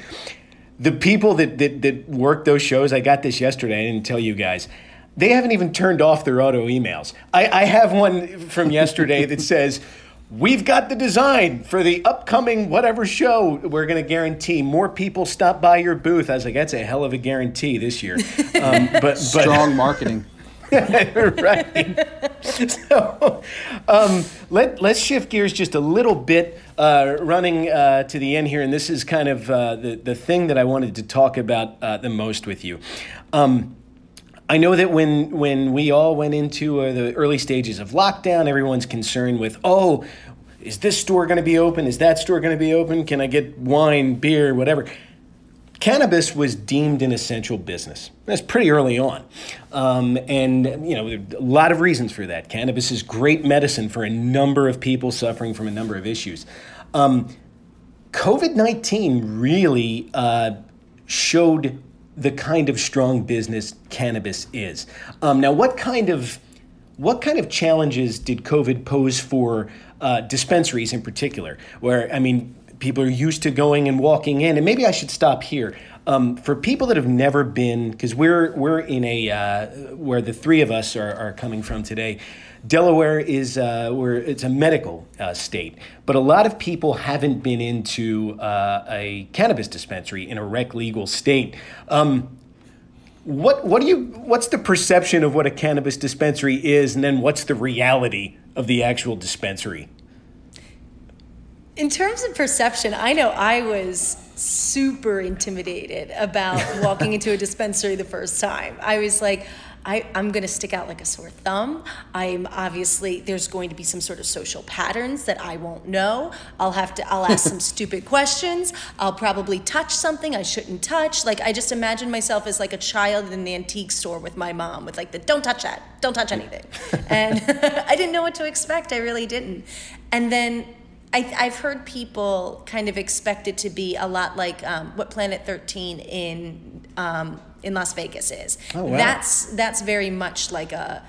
Speaker 1: the people that, that, that work those shows, I got this yesterday, I didn't tell you guys. They haven't even turned off their auto emails. I, I have one from yesterday that says, We've got the design for the upcoming whatever show. We're going to guarantee more people stop by your booth. I was like, that's a hell of a guarantee this year. Um, but, but
Speaker 2: Strong marketing.
Speaker 1: right. so um, let, let's shift gears just a little bit, uh, running uh, to the end here. And this is kind of uh, the, the thing that I wanted to talk about uh, the most with you. Um, I know that when, when we all went into uh, the early stages of lockdown, everyone's concerned with, oh, is this store going to be open? Is that store going to be open? Can I get wine, beer, whatever? cannabis was deemed an essential business. That's pretty early on. Um, and, you know, a lot of reasons for that. Cannabis is great medicine for a number of people suffering from a number of issues. Um, COVID 19 really uh, showed the kind of strong business cannabis is. Um, now, what kind of what kind of challenges did COVID pose for uh, dispensaries in particular? Where, I mean, people are used to going and walking in, and maybe I should stop here. Um, for people that have never been, because we're we're in a uh, where the three of us are, are coming from today. Delaware is uh, where it's a medical uh, state, but a lot of people haven't been into uh, a cannabis dispensary in a rec legal state. Um, what what do you what's the perception of what a cannabis dispensary is, and then what's the reality of the actual dispensary?
Speaker 3: In terms of perception, I know I was super intimidated about walking into a dispensary the first time. I was like, I, I'm going to stick out like a sore thumb. I'm obviously, there's going to be some sort of social patterns that I won't know. I'll have to, I'll ask some stupid questions. I'll probably touch something I shouldn't touch. Like, I just imagine myself as like a child in an antique store with my mom with like the don't touch that, don't touch anything. and I didn't know what to expect. I really didn't. And then I, I've heard people kind of expect it to be a lot like um, what Planet 13 in um, in Las Vegas is.
Speaker 1: Oh, wow.
Speaker 3: That's that's very much like a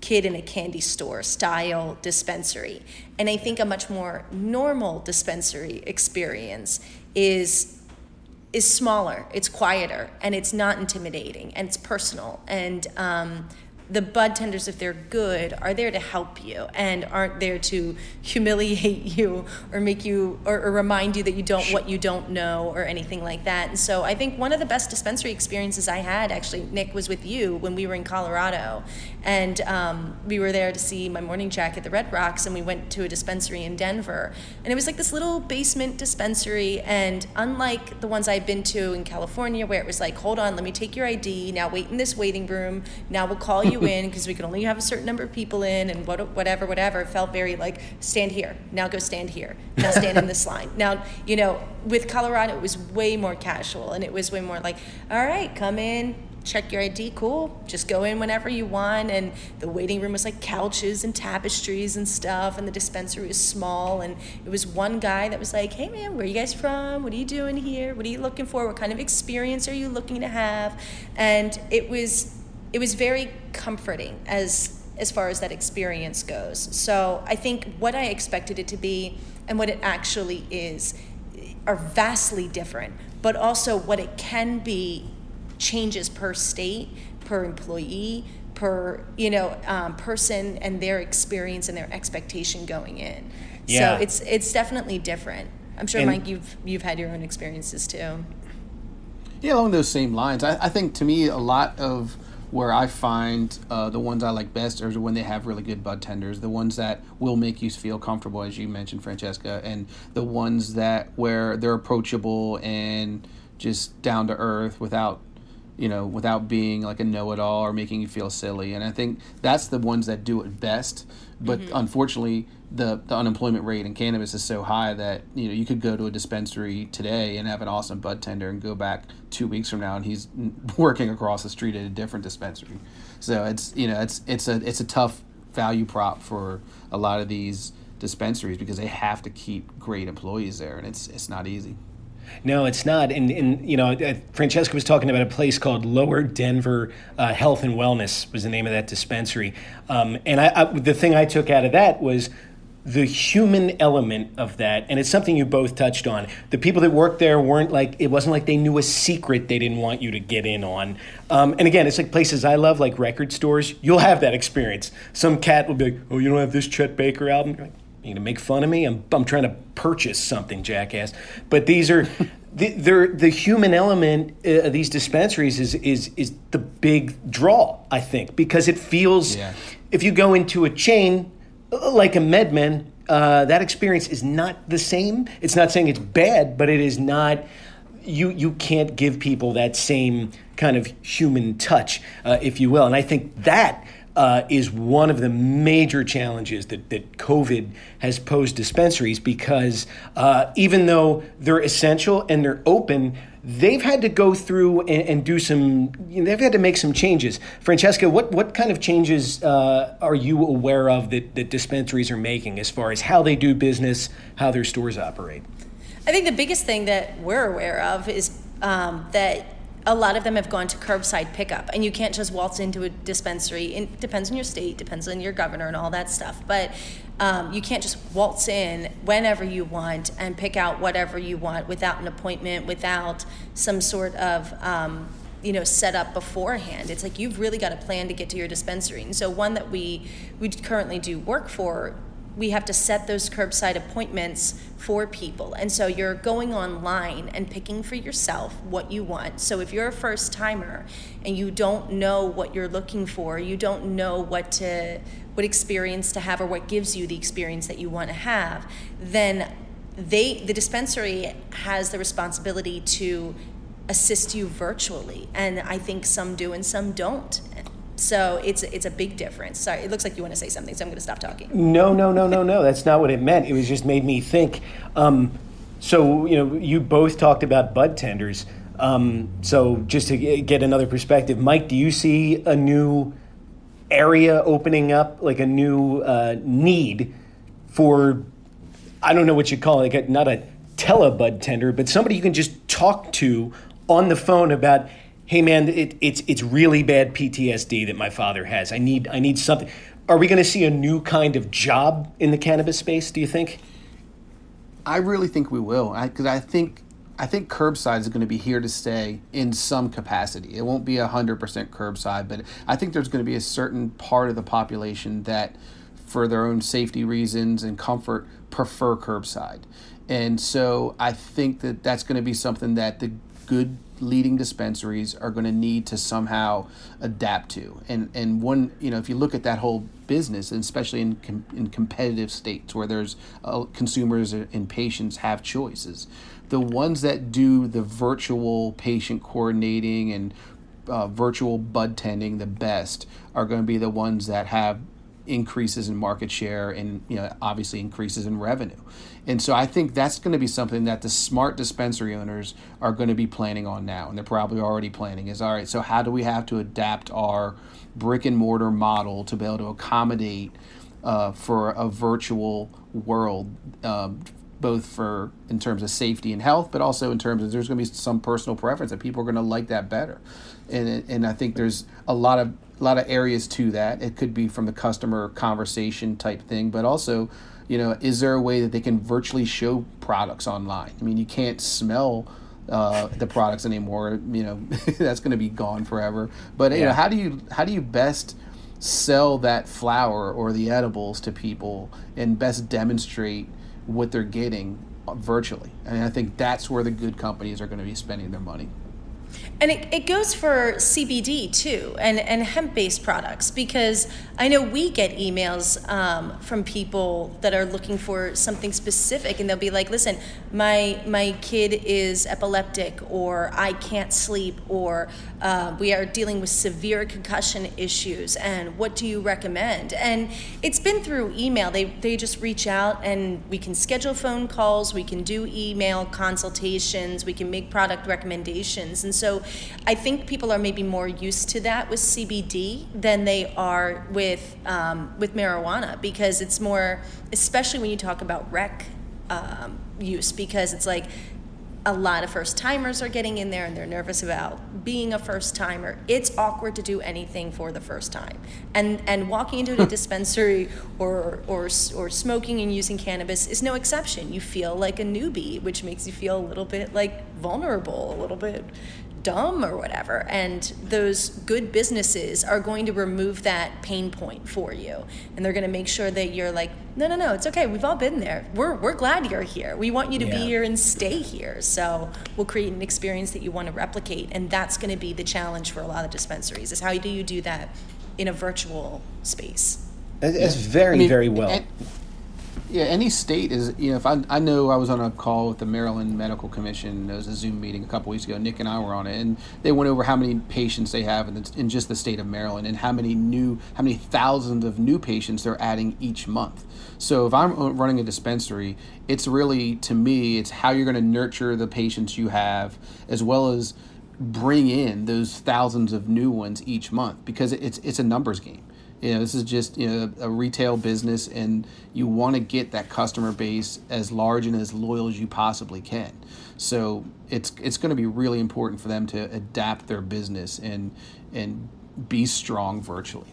Speaker 3: kid in a candy store style dispensary, and I think a much more normal dispensary experience is is smaller, it's quieter, and it's not intimidating, and it's personal, and um, the bud tenders, if they're good, are there to help you and aren't there to humiliate you or make you or, or remind you that you don't what you don't know or anything like that. And so I think one of the best dispensary experiences I had actually, Nick, was with you when we were in Colorado, and um, we were there to see my morning jack at the Red Rocks, and we went to a dispensary in Denver, and it was like this little basement dispensary, and unlike the ones I've been to in California, where it was like, hold on, let me take your ID, now wait in this waiting room, now we'll call you in because we can only have a certain number of people in and what, whatever, whatever. It felt very like stand here, now go stand here, now stand in this line. Now, you know, with Colorado, it was way more casual and it was way more like, all right, come in, check your ID, cool. Just go in whenever you want. And the waiting room was like couches and tapestries and stuff. And the dispensary was small. And it was one guy that was like, hey man, where are you guys from? What are you doing here? What are you looking for? What kind of experience are you looking to have? And it was it was very comforting as as far as that experience goes. So I think what I expected it to be and what it actually is are vastly different, but also what it can be changes per state, per employee, per you know um, person and their experience and their expectation going in.
Speaker 1: Yeah.
Speaker 3: So it's it's definitely different. I'm sure,
Speaker 1: And-
Speaker 3: Mike, you've you've had your own experiences too.
Speaker 2: Yeah, along those same lines. I, I think to me, a lot of where I find uh, the ones I like best are when they have really good bud tenders, the ones that will make you feel comfortable, as you mentioned, Francesca, and the ones that where they're approachable and just down to earth without you know, without being like a know-it-all or making you feel silly. And I think that's the ones that do it best. But mm-hmm. unfortunately, the the unemployment rate in cannabis is so high that you know you could go to a dispensary today and have an awesome bud tender and go back two weeks from now and he's working across the street at a different dispensary. So it's you know it's it's a it's a tough value prop for a lot of these dispensaries because they have to keep great employees there and it's it's not easy.
Speaker 1: No, it's not. And, and you know, uh, Francesca was talking about a place called Lower Denver uh, Health and Wellness was the name of that dispensary. Um, and I, I, the thing I took out of that was the human element of that. And it's something you both touched on. The people that worked there weren't like, it wasn't like they knew a secret they didn't want you to get in on. Um, and again, it's like places I love, like record stores. You'll have that experience. Some cat will be like, oh, you don't have this Chet Baker album? You're gonna make fun of me? I'm, I'm trying to purchase something, jackass. But these are, the, they're, the human element uh, of these dispensaries is, is, is the big draw, I think, because it feels,
Speaker 2: Yeah.
Speaker 1: if you go into a chain uh, like a MedMen, uh, that experience is not the same. It's not saying it's bad, but it is not. You you can't give people that same kind of human touch, uh, if you will. And I think that uh, is one of the major challenges that, that COVID has posed dispensaries because uh, even though they're essential and they're open, they've had to go through and, and do some, you know, they've had to make some changes. Francesca, what, what kind of changes uh, are you aware of that, that dispensaries are making as far as how they do business, how their stores operate?
Speaker 3: I think the biggest thing that we're aware of is um, that a lot of them have gone to curbside pickup, and you can't just waltz into a dispensary. It depends on your state, depends on your governor, and all that stuff. But um, you can't just waltz in whenever you want and pick out whatever you want without an appointment, without some sort of um, you know set up beforehand it's like you've really got a plan to get to your dispensary and so one that we we currently do work for we have to set those curbside appointments for people. And so you're going online and picking for yourself what you want. So if you're a first timer and you don't know what you're looking for you don't know what to what experience to have or what gives you the experience that you want to have then they the dispensary has the responsibility to assist you virtually. And i think some do and some don't so it's it's a big difference sorry it looks like you want to say something so i'm going to stop talking
Speaker 1: No, no, no, no, no. That's not what it meant. It was just made me think. Um, so, you know, you both talked about bud tenders. Um, so, just to get another perspective, Mike, do you see a new area opening up, like a new uh, need for, I don't know what you call it, a, not a telebud tender, but somebody you can just talk to on the phone about, hey man, it, it's it's really bad PTSD that my father has. I need I need something. Are we going to see a new kind of job in the cannabis space? Do you think?
Speaker 2: I really think we will, because I, think I think curbside is going to be here to stay in some capacity. It won't be 100% curbside, but I think there's going to be a certain part of the population that, for their own safety reasons and comfort, prefer curbside. And so I think that that's going to be something that the good leading dispensaries are going to need to somehow adapt to. And and one, you know, if you look at that whole business, and especially in com- in competitive states where there's uh, consumers and patients have choices, the ones that do the virtual patient coordinating and uh, virtual bud tending the best are going to be the ones that have increases in market share and you know obviously increases in revenue and so i think that's going to be something that the smart dispensary owners are going to be planning on now and they're probably already planning is all right so how do we have to adapt our brick and mortar model to be able to accommodate uh, for a virtual world um, both for in terms of safety and health, but also in terms of there's going to be some personal preference that people are going to like that better, and and I think there's a lot of a lot of areas to that. It could be from the customer conversation type thing, but also, you know, is there a way that they can virtually show products online? I mean, you can't smell uh, the products anymore. You know, that's going to be gone forever. But you yeah. know, how do you how do you best sell that flower or the edibles to people and best demonstrate what they're getting virtually. And I think that's where the good companies are going to be spending their money.
Speaker 3: And it, it goes for CBD too, and, and hemp based products, because I know we get emails um, from people that are looking for something specific, and they'll be like, listen, my, my kid is epileptic, or I can't sleep, or uh, we are dealing with severe concussion issues, and what do you recommend? And it's been through email. They, they just reach out, and we can schedule phone calls, we can do email consultations, we can make product recommendations. And so I think people are maybe more used to that with CBD than they are with um, with marijuana because it's more, especially when you talk about rec um, use, because it's like a lot of first timers are getting in there and they're nervous about being a first timer. It's awkward to do anything for the first time. And and walking into a dispensary or or or smoking and using cannabis is no exception. You feel like a newbie, which makes you feel a little bit like vulnerable, a little bit dumb or whatever. And those good businesses are going to remove that pain point for you. And they're going to make sure that you're like, no, no, no, it's okay. We've all been there. We're, we're glad you're here. We want you to yeah. be here and stay here. So we'll create an experience that you want to replicate. And that's going to be the challenge for a lot of dispensaries is how do you do that in a virtual space?
Speaker 1: It's very, I mean, very well. And,
Speaker 2: yeah, any state is, you know, if I, I know I was on a call with the Maryland Medical Commission, it was a Zoom meeting a couple weeks ago. Nick and I were on it, and they went over how many patients they have in, the, in just the state of Maryland and how many new, how many thousands of new patients they're adding each month. So if I'm uh, running a dispensary, it's really, to me, it's how you're going to nurture the patients you have as well as bring in those thousands of new ones each month because it's, it's a numbers game you know this is just you know a retail business and you want to get that customer base as large and as loyal as you possibly can. So it's it's going to be really important for them to adapt their business and and be strong virtually.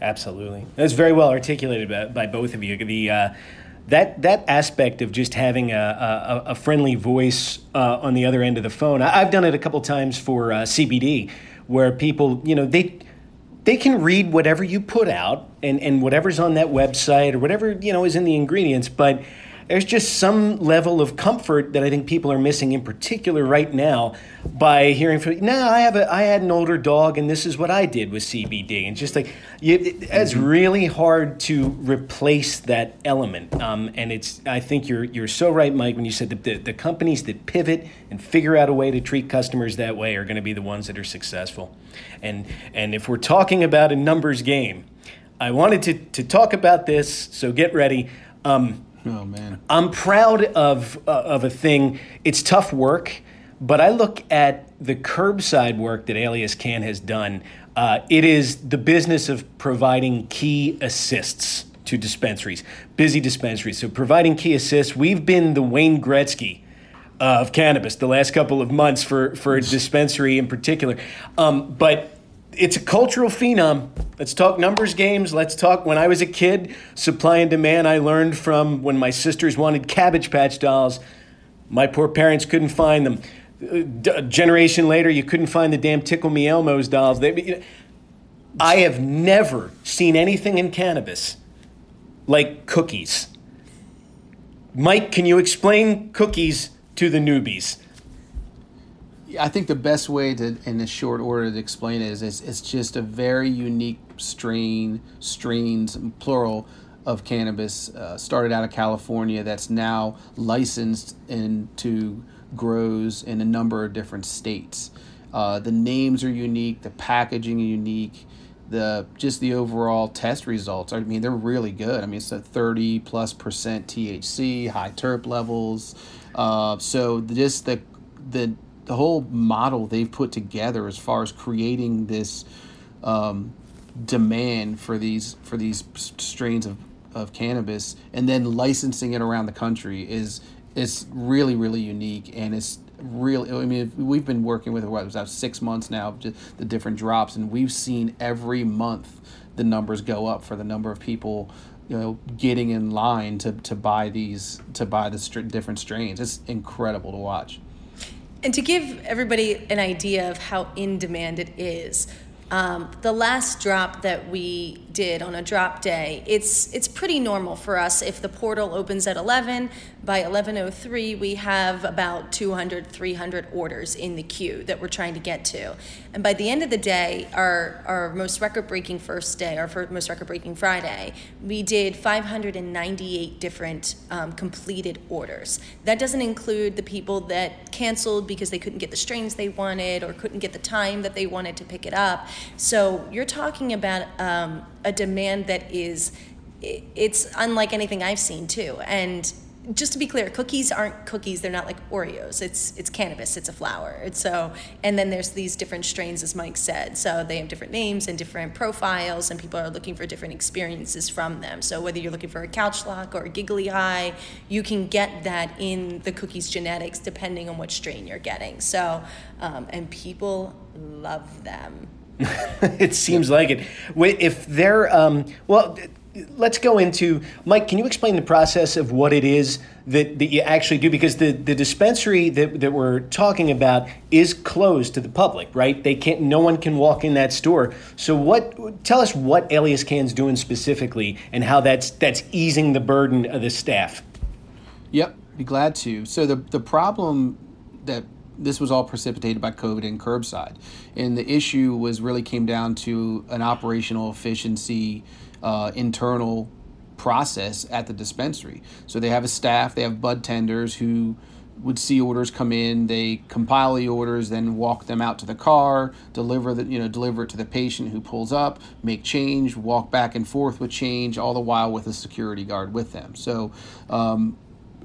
Speaker 1: Absolutely. That's very well articulated by, by both of you. The uh, that that aspect of just having a, a, a friendly voice uh, on the other end of the phone. I, have done it a couple times for uh, CBD where people you know they they can read whatever you put out and, and whatever's on that website or whatever you know is in the ingredients but there's just some level of comfort that I think people are missing in particular right now by hearing from no I have a I had an older dog and this is what I did with CBD and just like you, it, it's mm-hmm. really hard to replace that element. Um, and it's I think you're you're so right Mike when you said that the, the companies that pivot and figure out a way to treat customers that way are going to be the ones that are successful. And and if we're talking about a numbers game I wanted to, to talk about this so get ready. Um,
Speaker 2: Oh man.
Speaker 1: I'm proud of uh, of a thing. It's tough work, but I look at the curbside work that Alias Can has done. Uh, it is the business of providing key assists to dispensaries, busy dispensaries. So providing key assists. We've been the Wayne Gretzky of cannabis the last couple of months for for a dispensary in particular. Um, but it's a cultural phenom. Let's talk numbers games. Let's talk when I was a kid, supply and demand. I learned from when my sisters wanted Cabbage Patch dolls. My poor parents couldn't find them. A generation later, you couldn't find the damn Tickle Me Elmo's dolls. They, you know, I have never seen anything in cannabis like cookies. Mike, can you explain cookies to the newbies?
Speaker 2: I think the best way to, in a short order, to explain it is it's, it's just a very unique strain, strains, plural, of cannabis. Uh, started out of California, that's now licensed into grows in a number of different states. Uh, the names are unique, the packaging is unique, the just the overall test results. I mean, they're really good. I mean, it's a thirty plus percent THC, high terp levels. Uh, so just the the the whole model they've put together as far as creating this um, demand for these for these strains of, of cannabis and then licensing it around the country is is really really unique and it's really i mean we've been working with it what was that six months now just the different drops and we've seen every month the numbers go up for the number of people you know getting in line to, to buy these to buy the different strains. It's incredible to watch
Speaker 3: and to give everybody an idea of how in demand it is, um, the last drop that we did on a drop day, it's it's pretty normal for us. If the portal opens at 11, by 11:03 we have about 200 300 orders in the queue that we're trying to get to. And by the end of the day, our our most record-breaking first day, our first, most record-breaking Friday, we did 598 different um, completed orders. That doesn't include the people that canceled because they couldn't get the strains they wanted or couldn't get the time that they wanted to pick it up. So you're talking about um, a demand that is it's unlike anything I've seen too. And just to be clear, cookies aren't cookies. They're not like Oreos. It's it's cannabis. It's a flower. It's so and then there's these different strains, as Mike said. So they have different names and different profiles, and people are looking for different experiences from them. So whether you're looking for a couch lock or a giggly high, you can get that in the cookies genetics depending on what strain you're getting. So um, and people love them.
Speaker 1: it seems like it. If they're um, well, let's go into Mike. Can you explain the process of what it is that, that you actually do? Because the, the dispensary that, that we're talking about is closed to the public, right? They can't. No one can walk in that store. So what? Tell us what Alias Can's doing specifically, and how that's that's easing the burden of the staff.
Speaker 2: Yep, be glad to. So the the problem that this was all precipitated by COVID and curbside. And the issue was really came down to an operational efficiency, uh, internal process at the dispensary. So they have a staff, they have bud tenders who would see orders come in, they compile the orders, then walk them out to the car, deliver the you know deliver it to the patient who pulls up, make change, walk back and forth with change, all the while with a security guard with them. So um,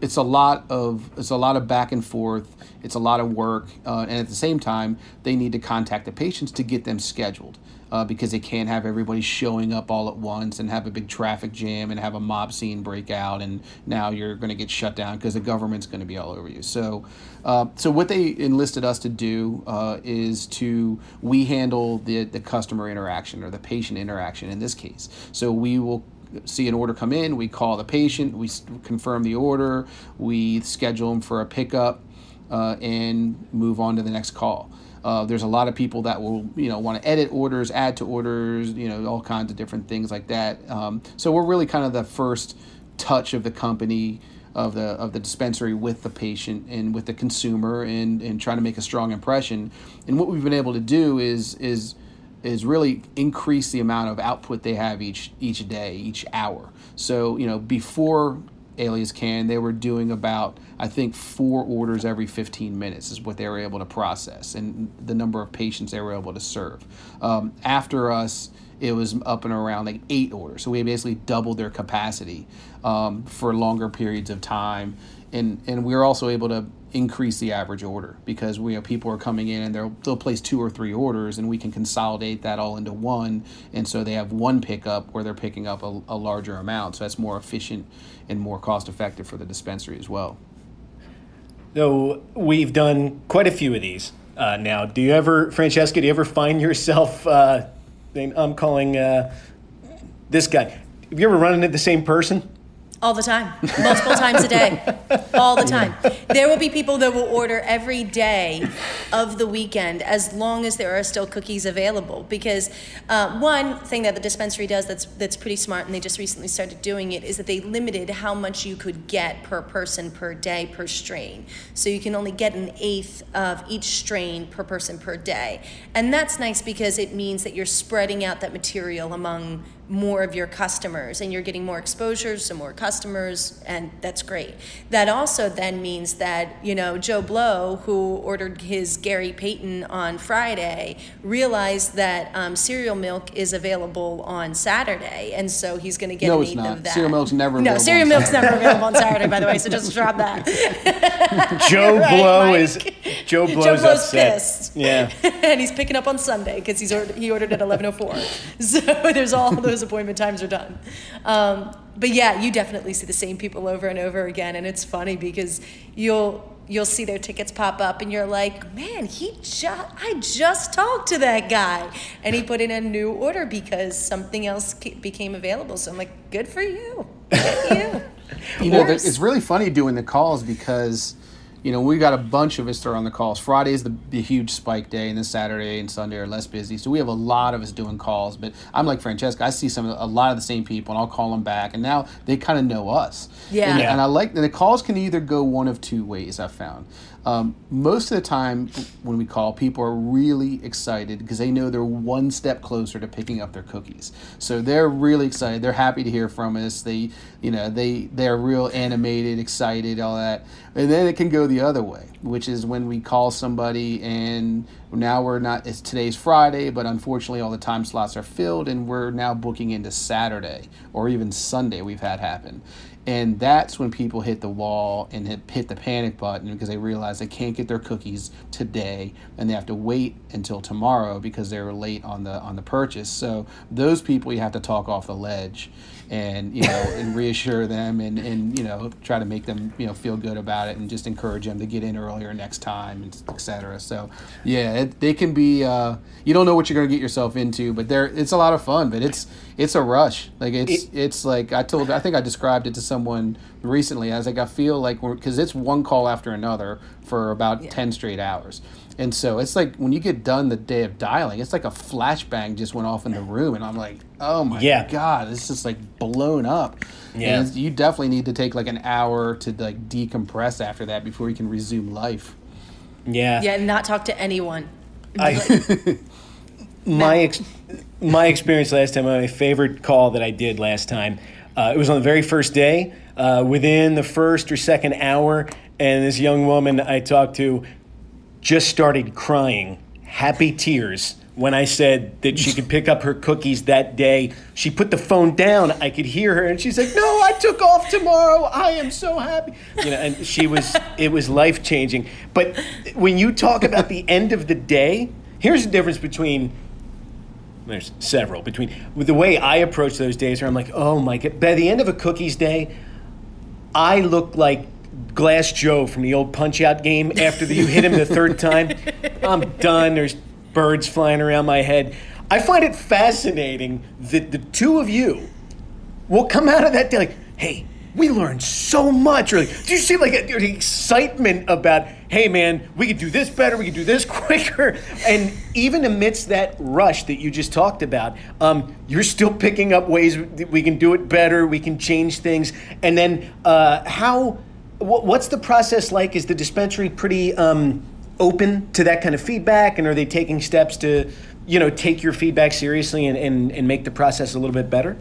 Speaker 2: it's a lot of it's a lot of back and forth. It's a lot of work, uh, and at the same time, they need to contact the patients to get them scheduled uh, because they can't have everybody showing up all at once and have a big traffic jam and have a mob scene break out, and now you're going to get shut down because the government's going to be all over you. So, uh, so what they enlisted us to do uh, is to we handle the the customer interaction or the patient interaction in this case. So we will see an order come in, we call the patient, we confirm the order, we schedule them for a pickup, uh, and move on to the next call. Uh, there's a lot of people that will, you know, want to edit orders, add to orders, you know, all kinds of different things like that. Um, so we're really kind of the first touch of the company of the of the dispensary with the patient and with the consumer and and trying to make a strong impression. And what we've been able to do is is is really increase the amount of output they have each each day, each hour. So you know before Alias Can, they were doing about I think four orders every 15 minutes is what they were able to process, and the number of patients they were able to serve. Um, after us, it was up and around like eight orders, so we basically doubled their capacity um, for longer periods of time, and and we were also able to increase the average order because we have people are coming in and they'll they'll place two or three orders and we can consolidate that all into one. And so they have one pickup where they're picking up a, a larger amount. So that's more efficient and more cost effective for the dispensary as well.
Speaker 1: So we've done quite a few of these uh, now. Do you ever francesca do you ever find yourself uh, i'm calling uh, this guy. Have you ever run into the same person
Speaker 3: All the time, multiple times a day, all the time. There will be people that will order every day of the weekend as long as there are still cookies available. Because uh, one thing that the dispensary does that's that's pretty smart, and they just recently started doing it, is that they limited how much you could get per person per day per strain. So you can only get an eighth of each strain per person per day, and that's nice because it means that you're spreading out that material among more of your customers and you're getting more exposures to more customers and that's great that also then means that you know joe blow who ordered his gary payton on friday realized that um, cereal milk is available on saturday and so he's going to get
Speaker 2: No, it's not.
Speaker 3: of that
Speaker 2: Cereal milk's never
Speaker 3: no cereal milk's never available on saturday by the way so just drop that
Speaker 1: Joe
Speaker 3: Right,
Speaker 1: Blow
Speaker 3: Mike?
Speaker 1: is Joe Blow's,
Speaker 3: Joe Blow's
Speaker 1: upset.
Speaker 3: pissed.
Speaker 1: Yeah.
Speaker 3: and he's picking up on Sunday because he's ordered, he ordered at 11:04. So there's all those appointment times are done. Um, but yeah, you definitely see the same people over and over again, and it's funny because you'll you'll see their tickets pop up, and you're like, man, he just I just talked to that guy, and he put in a new order because something else became available. So I'm like, good for you, good for you.
Speaker 2: You know, it's really funny doing the calls because, you know, we got a bunch of us that are on the calls. Friday is the, the huge spike day, and then Saturday and Sunday are less busy. So we have a lot of us doing calls. But I'm like Francesca, I see some a lot of the same people, and I'll call them back, and now they kind of know us.
Speaker 3: Yeah.
Speaker 2: And,
Speaker 1: Yeah.
Speaker 2: and I like and the calls can either go one of two ways. I've found. Um, most of the time when we call, people are really excited because they know they're one step closer to picking up their cookies. So they're really excited. They're happy to hear from us. They, you know, they they're real animated, excited, all that. And then it can go the other way, which is when we call somebody and now we're not. It's today's Friday, but unfortunately all the time slots are filled, and we're now booking into Saturday or even Sunday. We've had happen. And that's when people hit the wall and hit, hit the panic button because they realize they can't get their cookies today and they have to wait until tomorrow because they were late on the on the purchase. So those people you have to talk off the ledge and you know and reassure them and, and you know try to make them you know feel good about it and just encourage them to get in earlier next time and etc. So yeah, it, they can be uh, you don't know what you're going to get yourself into, but there it's a lot of fun, but it's it's a rush. Like it's
Speaker 1: It-
Speaker 2: it's like I told I think I described it to someone recently. I was like I feel like we're because it's one call after another for about
Speaker 3: Yeah.
Speaker 2: ten straight hours. And so it's like when you get done the day of dialing, it's like a flashbang just went off in the room, and I'm like, oh my
Speaker 1: Yeah.
Speaker 2: god, it's just like blown up.
Speaker 1: Yeah.
Speaker 2: And you definitely need to take like an hour to like decompress after that before you can resume life.
Speaker 1: Yeah.
Speaker 3: Yeah, and not talk to anyone.
Speaker 1: I, my ex, my experience last time, my favorite call that I did last time, uh, it was on the very first day. Uh, within the first or second hour, and this young woman I talked to just started crying, happy tears. When I said that she could pick up her cookies that day, she put the phone down. I could hear her, and she's like, "No, I took off tomorrow. I am so happy." You know, and she was. It was life changing. But when you talk about the end of the day, here's the difference between there's several between the way I approach those days where I'm like, oh my god. By the end of a cookies day, I look like Glass Joe from the old Punch Out game. After the, you hit him the third time, I'm done. There's birds flying around my head. I find it fascinating that the two of you will come out of that day like, hey, we learned so much. Really, do you see like a, the excitement about, hey man, we could do this better, we could do this quicker, and even amidst that rush that you just talked about, um, you're still picking up ways that we can do it better, we can change things, and then uh, how, wh- what's the process like? Is the dispensary pretty um, open to that kind of feedback, and are they taking steps to, you know, take your feedback seriously and, and, and make the process a little bit better?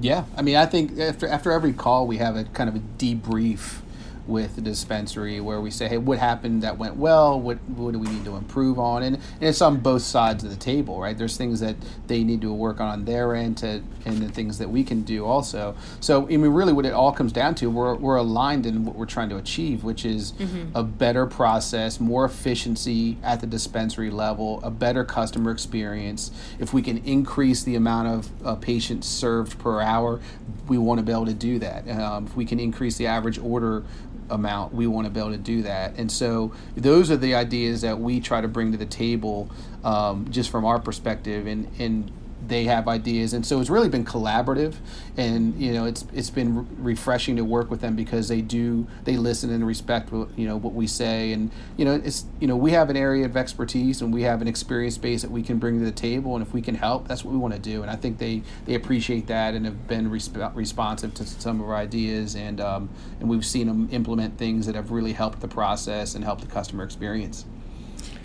Speaker 2: Yeah, I mean, I think after after every call, we have a kind of a debrief with the dispensary where we say, hey, what happened that went well? What what do we need to improve on? And, and it's on both sides of the table, right? There's things that they need to work on on their end, to, and the things that we can do also. So, I mean, really, what it all comes down to, we're we're aligned in what we're trying to achieve, which is a better process, more efficiency at the dispensary level, a better customer experience. If we can increase the amount of uh, patients served per hour, we want to be able to do that. Um, if we can increase the average order amount, we want to be able to do that. And so those are the ideas that we try to bring to the table, um, just from our perspective. And and they have ideas, and so it's really been collaborative, and you know it's it's been re- refreshing to work with them because they do they listen and respect what you know what we say, and you know it's you know we have an area of expertise and we have an experience base that we can bring to the table, and if we can help, that's what we want to do, and I think they they appreciate that and have been resp- responsive to some of our ideas, and um, and we've seen them implement things that have really helped the process and helped the customer experience.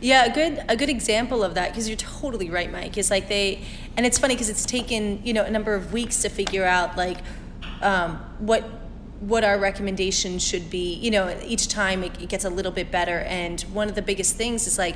Speaker 3: Yeah, a good a good example of that because you're totally right, Mike. Is like they, and it's funny because it's taken you know a number of weeks to figure out like um, what what our recommendation should be. You know, each time it, it, gets a little bit better, and one of the biggest things is like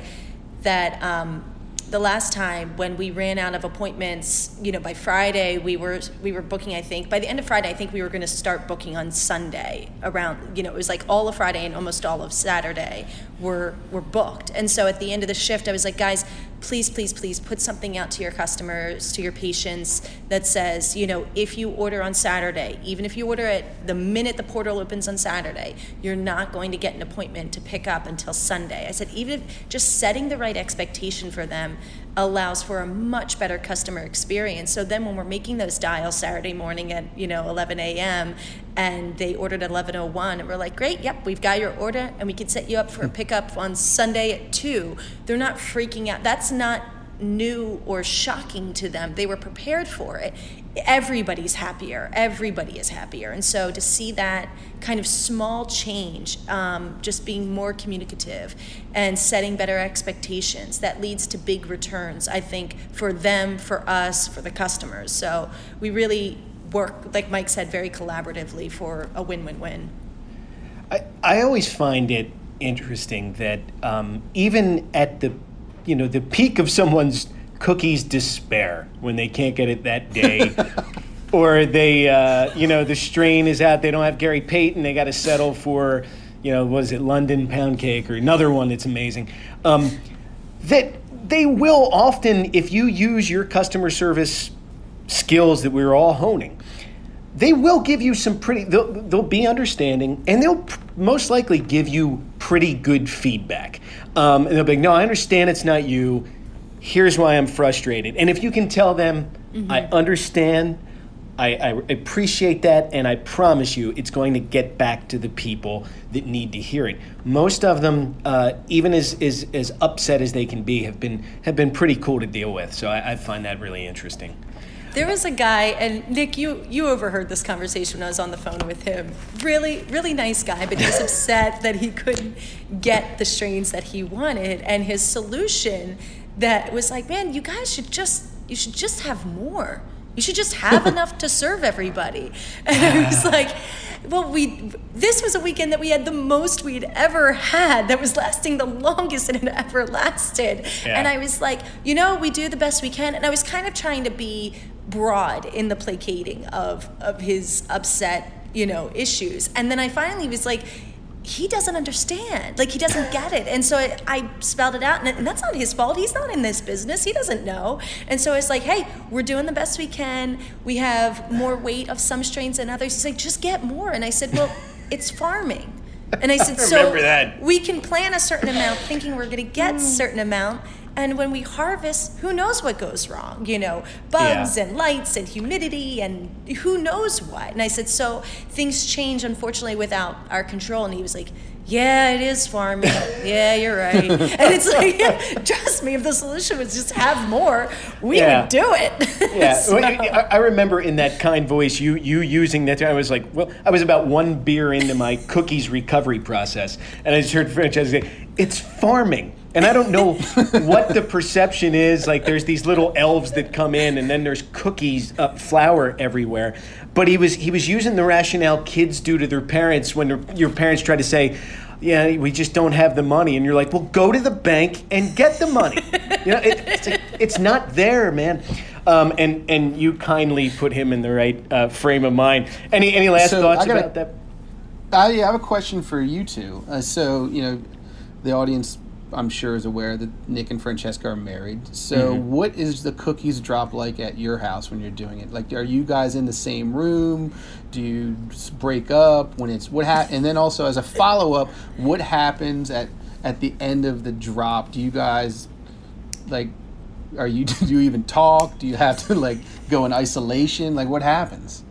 Speaker 3: that. Um, the last time when we ran out of appointments, you know, by Friday we were we were booking. I think by the end of Friday, I think we were going to start booking on Sunday. Around, you know, it was like all of Friday and almost all of Saturday were were booked. And so at the end of the shift, I was like, guys, please, please, please put something out to your customers, to your patients that says, you know, if you order on Saturday, even if you order it the minute the portal opens on Saturday, you're not going to get an appointment to pick up until Sunday. I said, even if just setting the right expectation for them allows for a much better customer experience. So then when we're making those dials Saturday morning at, you know, 11 a.m. and they ordered at 11:01 and we're like, "Great, yep, we've got your order and we can set you up for a hmm. pickup on Sunday at 2." They're not freaking out. That's not new or shocking to them. They were prepared for it. Everybody's happier. Everybody is happier. And so to see that kind of small change, um, just being more communicative and setting better expectations, that leads to big returns, I think, for them, for us, for the customers. So we really work, like Mike said, very collaboratively for a win win win.
Speaker 1: I, I always find it interesting that um, even at the you know the peak of someone's cookies despair when they can't get it that day. Or they uh, you know the strain is out they don't have gary payton they got to settle for you know was it london pound cake or another one that's amazing. Um, that they will often if you use your customer service skills that we're all honing they will give you some pretty they'll, they'll be understanding and they'll pr- most likely give you pretty good feedback. Um, and they'll be like no i understand it's not you here's why i'm frustrated and if you can tell them mm-hmm. i understand I, I, appreciate that and i promise you it's going to get back to the people that need to hear it most of them uh, even as, as, as upset as they can be have been have been pretty cool to deal with so I, I find that really interesting
Speaker 3: there was a guy, and Nick, you you overheard this conversation when I was on the phone with him. Really, really nice guy, but he was upset that he couldn't get the strains that he wanted, and his solution that was like, man, you guys should just you should just have more. You should just have enough to serve everybody. And I was like, well, we this was a weekend that we had the most we'd ever had that was lasting the longest it had ever lasted. Yeah. And I was like, you know, we do the best we can. And I was kind of trying to be broad in the placating of of his upset, you know, issues. And then I finally was like, he doesn't understand. Like he doesn't get it. And so I, I spelled it out, and, and, that's not his fault. He's not in this business. He doesn't know. And so it's like, hey, we're doing the best we can. We have more weight of some strains than others. He's like, just get more. And I said, well, it's farming. And I said, so
Speaker 1: that.
Speaker 3: we can plan a certain amount, thinking we're going to get a certain amount, and when we harvest, who knows what goes wrong? You know, bugs yeah. and lights and humidity and who knows what. And I said, so things change, unfortunately, without our control. And he was like, yeah, it is farming. yeah, you're right. And it's like, yeah, trust me, if the solution was just have more, we yeah. would do it.
Speaker 1: yeah, so. I remember in that kind voice, you you using that. I was like, well, I was about one beer into my cookies recovery process, and I just heard Francesca say, "It's farming." And I don't know what the perception is. Like, there's these little elves that come in, and then there's cookies, uh, flour everywhere. But he was he was using the rationale kids do to their parents when your parents try to say, "Yeah, we just don't have the money," and you're like, "Well, go to the bank and get the money." you know, it, it's like, it's not there, man. Um, and and you kindly put him in the right uh, frame of mind. Any any last so thoughts gotta, about that?
Speaker 2: I have a question for you two. Uh, so you know, the audience I'm sure is aware that Nick and Francesca are married. So, mm-hmm. what is the cookies drop like at your house when you're doing it? Like, are you guys in the same room? Do you break up when it's what? Ha- and then also as a follow up, what happens at at the end of the drop? Do you guys like are you do you even talk? Do you have to like go in isolation? Like what happens?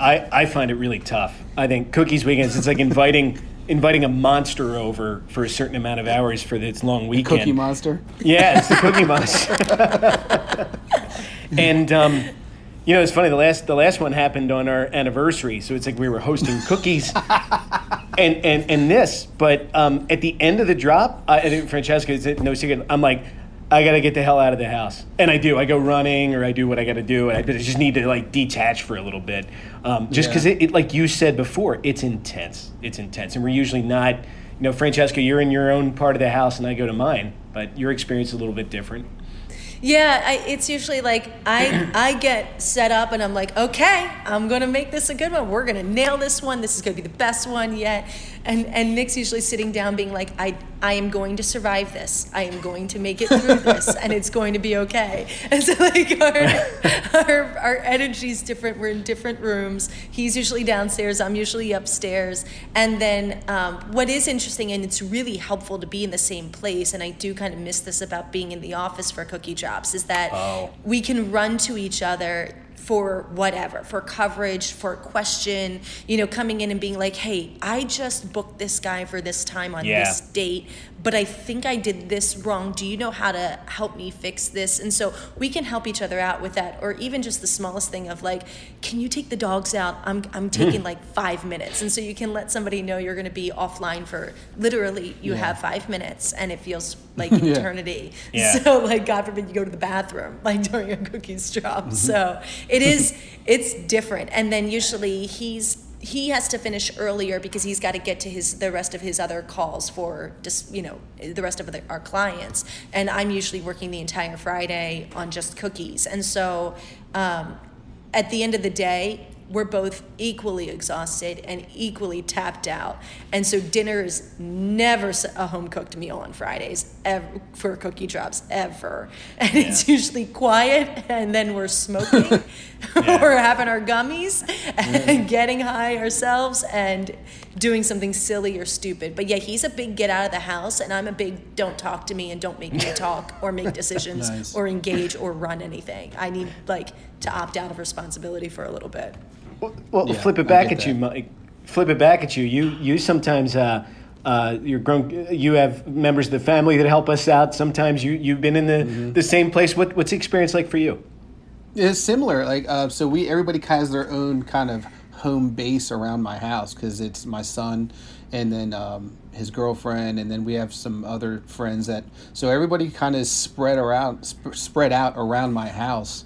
Speaker 1: I, I find it really tough. I think cookies weekends. It's like inviting inviting a monster over for a certain amount of hours for its long weekend.
Speaker 2: Cookie Monster.
Speaker 1: Yeah, it's the Cookie Monster. and um, you know, it's funny. The last the last one happened on our anniversary, so it's like we were hosting cookies, and and and this. But um, at the end of the drop, think Francesca is it no secret. I'm like. I gotta get the hell out of the house, and I do. I go running, or I do what I gotta do, and I just need to like detach for a little bit, um, just because
Speaker 2: Yeah.
Speaker 1: it, it, like you said before, it's intense. It's intense, and we're usually not. You know, Francesca, you're in your own part of the house, and I go to mine, but your experience is a little bit different.
Speaker 3: Yeah, I, it's usually like I I get set up and I'm like, okay, I'm gonna make this a good one. We're gonna nail this one. This is gonna be the best one yet. And and Nick's usually sitting down, being like, I I am going to survive this. I am going to make it through this, and it's going to be okay. And so like our our our energy's different. We're in different rooms. He's usually downstairs. I'm usually upstairs. And then um, what is interesting, and it's really helpful to be in the same place. And I do kind of miss this about being in the office for cookie drops, is that
Speaker 1: Oh.
Speaker 3: we can run to each other for whatever, for coverage, for question, you know, coming in and being like, hey, I just booked this guy for this time on
Speaker 1: Yeah.
Speaker 3: this date, but I think I did this wrong. Do you know how to help me fix this? And so we can help each other out with that, or even just the smallest thing of like, can you take the dogs out? I'm, I'm hmm. taking like five minutes. And so you can let somebody know you're going to be offline for literally, you have five minutes and it feels like an
Speaker 2: Yeah.
Speaker 3: eternity.
Speaker 1: Yeah.
Speaker 3: So, like, God forbid you go to the bathroom, like during a cookies drop. Mm-hmm. So it is, it's different. And then usually he's, he has to finish earlier because he's got to get to his the rest of his other calls for just you know the rest of the, our clients. And i'm usually working the entire friday on just cookies. And so um, at the end of the day we're both equally exhausted and equally tapped out and so dinner is never a home cooked meal on fridays ever, for cookie drops ever and it's usually quiet and then we're smoking we're having our gummies and getting high ourselves and doing something silly or stupid. But yeah, he's a big get out of the house, and I'm a big don't talk to me and don't make me talk or make decisions
Speaker 2: Nice.
Speaker 3: or engage or run anything. I need like to opt out of responsibility for a little bit.
Speaker 1: Well, well
Speaker 2: Yeah,
Speaker 1: flip it back
Speaker 2: get
Speaker 1: at you. Mike. Flip it back at you. You you sometimes uh, uh, you're grown. You have members of the family that help us out. Sometimes you you've been in the
Speaker 2: Mm-hmm.
Speaker 1: the same place. What what's the experience like for you?
Speaker 2: It's similar. Like uh, so, we everybody has their own kind of home base around my house because it's my son, and then um, his girlfriend, and then we have some other friends that. So everybody kind of spread around, sp- spread out around my house.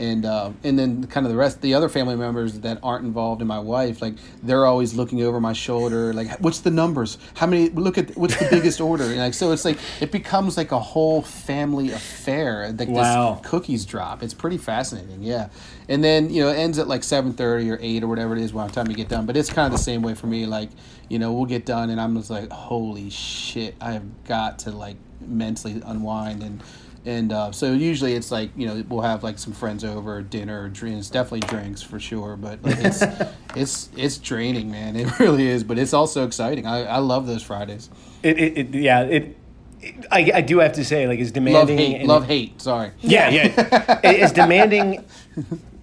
Speaker 2: And uh, and then kind of the rest, the other family members that aren't involved in my wife, like they're always looking over my shoulder, like what's the numbers? How many? Look at what's the biggest order? And like so, it's like it becomes like a whole family affair. Like
Speaker 1: Wow.
Speaker 2: this cookies drop. It's pretty fascinating, yeah. And then you know it ends at like seven thirty or eight or whatever it is by the time we get done. But it's kind of the same way for me. Like you know we'll get done and I'm just like holy shit, I have got to like mentally unwind and and uh, so usually it's like you know we'll have like some friends over dinner drinks definitely drinks for sure but like, it's it's it's draining man it really is but it's also exciting I, I love those Fridays
Speaker 1: It, it, it yeah. It, it I, I do have to say like it's
Speaker 2: love
Speaker 1: demanding.
Speaker 2: hate
Speaker 1: and-
Speaker 2: love hate sorry
Speaker 1: Yeah, yeah. as demanding,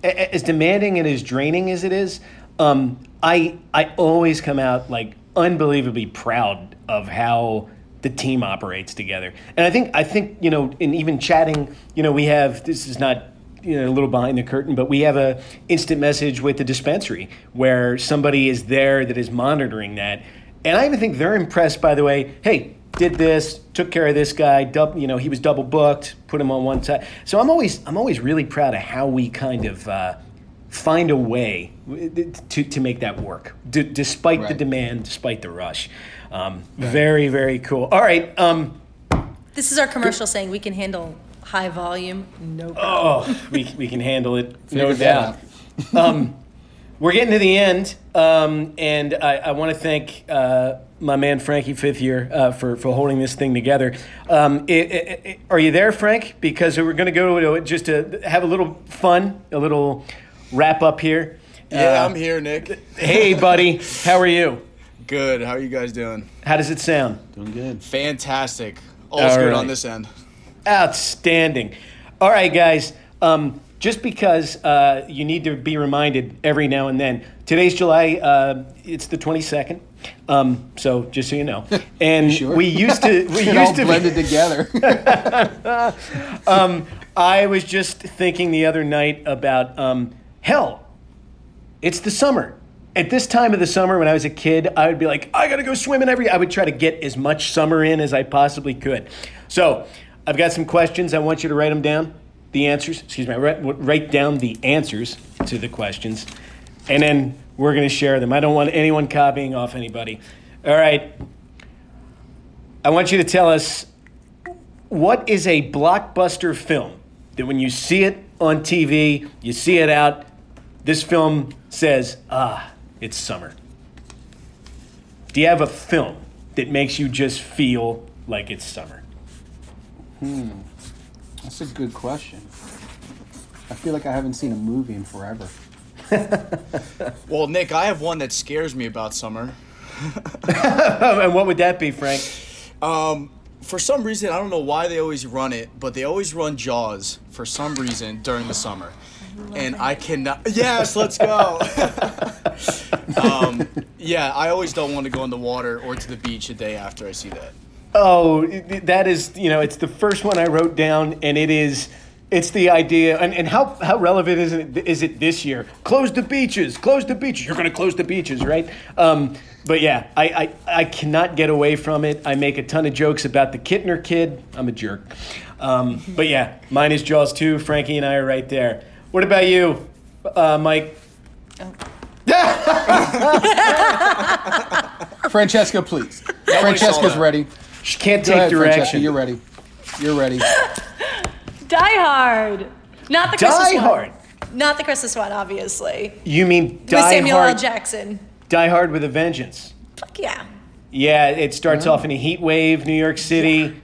Speaker 1: as demanding and as draining as it is, um, I I always come out like unbelievably proud of how the team operates together. And I think I think you know, in even chatting, you know, we have this is not you know a little behind the curtain, but we have a instant message with the dispensary where somebody is there that is monitoring that. And I even think they're impressed by the way, hey, did this, took care of this guy, dub, you know, he was double booked, put him on one side. So I'm always I'm always really proud of how we kind of uh, find a way to, to make that work, d- despite the demand, despite the rush. Um, Very very cool. All right. Um,
Speaker 3: This is our commercial saying we can handle high volume, no problem.
Speaker 1: oh, we, we can handle it, no doubt. um, we're getting to the end, um, and I, I want to thank uh, my man Frankie Fifth Year uh, for for holding this thing together. Um, i- i- i- are you there, Frank? Because we're going to go to just to have a little fun, a little wrap up here.
Speaker 4: Yeah,
Speaker 1: Uh,
Speaker 4: I'm here, Nick.
Speaker 1: Hey, buddy, how are you?
Speaker 4: Good. How are you guys doing?
Speaker 1: How does it sound?
Speaker 2: doing good
Speaker 4: Fantastic. All's
Speaker 1: All
Speaker 4: good
Speaker 1: right.
Speaker 4: on this end.
Speaker 1: Outstanding. All right, guys. Um, just because uh, you need to be reminded every now and then. Today's July. Uh, it's the twenty second. Um, so just so you know, and
Speaker 2: Sure.
Speaker 1: we used to we
Speaker 2: It all
Speaker 1: used to
Speaker 2: blended together.
Speaker 1: I was just thinking the other night about um, hell. It's the summer. At this time of the summer, when I was a kid, I would be like, I gotta go swimming every. I would try to get as much summer in as I possibly could. So, I've got some questions. I want you to write them down. The answers. Excuse me. Write, write down the answers to the questions, and then we're gonna share them. I don't want anyone copying off anybody. All right. I want you to tell us what is a blockbuster film that when you see it on TV, you see it out, this film says, ah, it's summer? Do you have a film that makes you just feel like it's summer? Hmm.
Speaker 2: That's a good question. I feel like I haven't seen a movie in forever.
Speaker 4: Well, Nick, I have one that scares me about summer.
Speaker 1: and what would that be, Frank?
Speaker 4: For some reason, I don't know why they always run it, but they always run Jaws for some reason during the summer. And I cannot. Yes, let's go. um, yeah, I always don't want to go in the water or to the beach a day after I see that.
Speaker 1: Oh, that is, you know, it's the first one I wrote down, and it is, it's the idea, and, and how, how relevant is it, is it this year? Close the beaches, close the beaches. You're going to close the beaches, right? Um, but yeah, I, I, I cannot get away from it. I make a ton of jokes about the Kintner kid. I'm a jerk. Um, but yeah, mine is Jaws 2. Frankie and I are right there. What about you, uh, Mike?
Speaker 2: Francesca, please.
Speaker 4: saw
Speaker 2: Francesca's ready.
Speaker 1: She can't
Speaker 2: Go
Speaker 1: take
Speaker 2: ahead, Francesca.
Speaker 1: direction.
Speaker 2: You're ready. You're ready.
Speaker 3: Die Hard. Not the Christmas
Speaker 1: Die
Speaker 3: one.
Speaker 1: Hard.
Speaker 3: Not the Christmas one, obviously.
Speaker 1: You mean
Speaker 3: With
Speaker 1: Die
Speaker 3: Samuel L. Jackson.
Speaker 1: Die Hard with a Vengeance.
Speaker 3: Fuck yeah.
Speaker 1: Yeah, it starts off in a heat wave, New York City.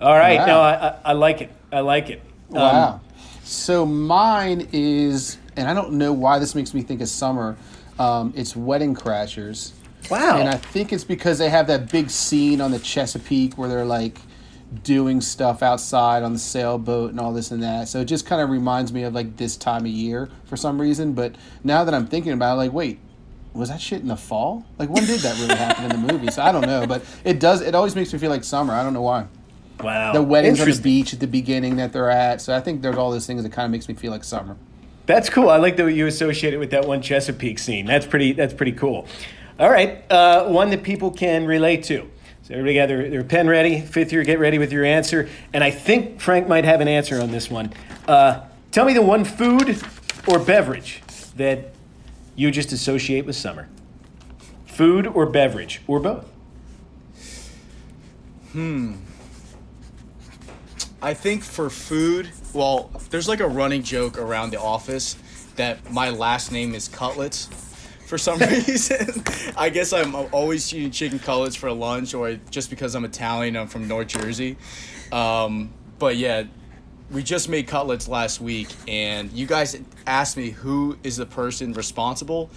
Speaker 1: All right,
Speaker 2: Wow.
Speaker 1: no, I, I, I like it. I like it. Um,
Speaker 2: Wow. So mine is, and I don't know why this makes me think of summer. Um, it's Wedding Crashers.
Speaker 1: Wow.
Speaker 2: And I think it's because they have that big scene on the Chesapeake where they're like doing stuff outside on the sailboat and all this and that. So it just kind of reminds me of like this time of year for some reason. But now that I'm thinking about it, like, wait, was that shit in the fall? Like, when did that really happen in the movie? So I don't know, but it does. It always makes me feel like summer. I don't know why.
Speaker 1: Wow.
Speaker 2: The weddings on the beach at the beginning that they're at. So I think there's all those things that kind of makes me feel like summer.
Speaker 1: That's cool. I like that you associate it with that one Chesapeake scene. That's pretty. That's pretty cool. All right, uh, one that people can relate to. So everybody got their, their pen ready. Fifth year, get ready with your answer. And I think Frank might have an answer on this one. Uh, tell me the one food or beverage that you just associate with summer. Food or beverage or both.
Speaker 4: I think for food, well, there's like a running joke around the office that my last name is Cutlets. For some reason, I guess I'm always eating chicken cutlets for lunch, or just because I'm Italian, I'm from North Jersey. Um, but yeah, we just made cutlets last week, and you guys asked me who is the person responsible,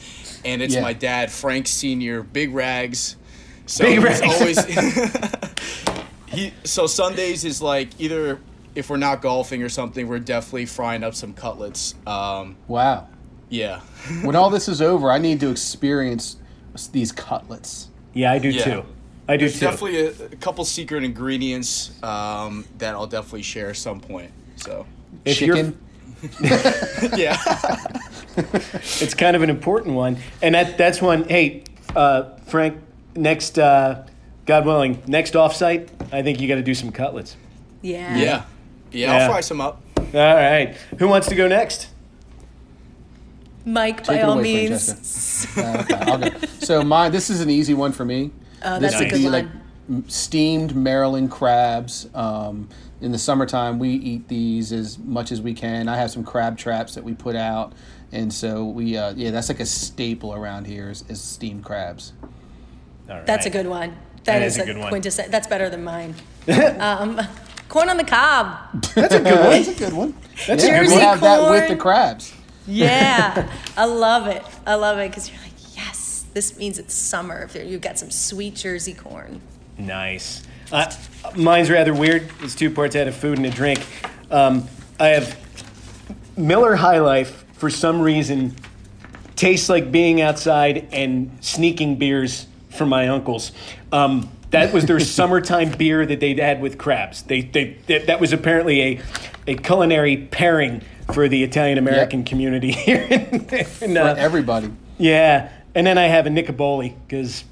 Speaker 4: and it's
Speaker 2: Yeah.
Speaker 4: my dad, Frank Senior, Big Rags. So
Speaker 1: Big
Speaker 4: he's
Speaker 1: Rags.
Speaker 4: always he so Sundays is like either if we're not golfing or something, we're definitely frying up some cutlets. Um,
Speaker 2: Wow.
Speaker 4: yeah,
Speaker 2: When all this is over, I need to experience these cutlets.
Speaker 1: Yeah, I do
Speaker 4: Yeah.
Speaker 1: too. I do
Speaker 4: there's
Speaker 1: too.
Speaker 4: definitely a, a couple secret ingredients um, that I'll definitely share at some point. So
Speaker 1: If you're-
Speaker 2: Chicken.
Speaker 4: yeah,
Speaker 1: It's kind of an important one, and that that's one. Hey, uh, Frank, next, uh, God willing, next offsite, I think you got to do some cutlets.
Speaker 3: Yeah.
Speaker 4: yeah, yeah.
Speaker 1: Yeah.
Speaker 4: I'll fry some up.
Speaker 1: All right, who wants to go next?
Speaker 3: Mike, by
Speaker 2: Take it
Speaker 3: all
Speaker 2: away,
Speaker 3: means.
Speaker 2: Uh, okay, I'll go. So mine, this is an easy one for me.
Speaker 3: Oh,
Speaker 2: this
Speaker 3: that's a
Speaker 2: would
Speaker 3: good
Speaker 2: be
Speaker 3: one.
Speaker 2: like m- steamed Maryland crabs. Um, in the summertime, we eat these as much as we can. I have some crab traps that we put out, and so we, uh, yeah, that's like a staple around here is, is steamed crabs.
Speaker 1: All
Speaker 3: That's a good one.
Speaker 1: That
Speaker 3: that
Speaker 1: is
Speaker 3: is,
Speaker 1: a good one.
Speaker 3: quintessential. That's better than mine. um, corn on the cob.
Speaker 2: That's a good one. That's a good one.
Speaker 1: That's a
Speaker 2: yeah,
Speaker 1: good
Speaker 2: we'll
Speaker 3: one.
Speaker 2: have that with the crabs.
Speaker 3: Yeah, I love it. I love it because you're like, yes, this means it's summer. If you've got some sweet Jersey corn.
Speaker 1: Nice. Uh, mine's rather weird. It's two parts. I had a food and a drink. Um, I have Miller High Life for some reason tastes like being outside and sneaking beers from my uncles. Um, that was their summertime beer that they'd had with crabs. They, they, that that was apparently a, a culinary pairing for the Italian American
Speaker 2: Yep.
Speaker 1: community here. In, in,
Speaker 2: For
Speaker 1: uh,
Speaker 2: everybody.
Speaker 1: yeah, and then I have a Nic-O-Boli because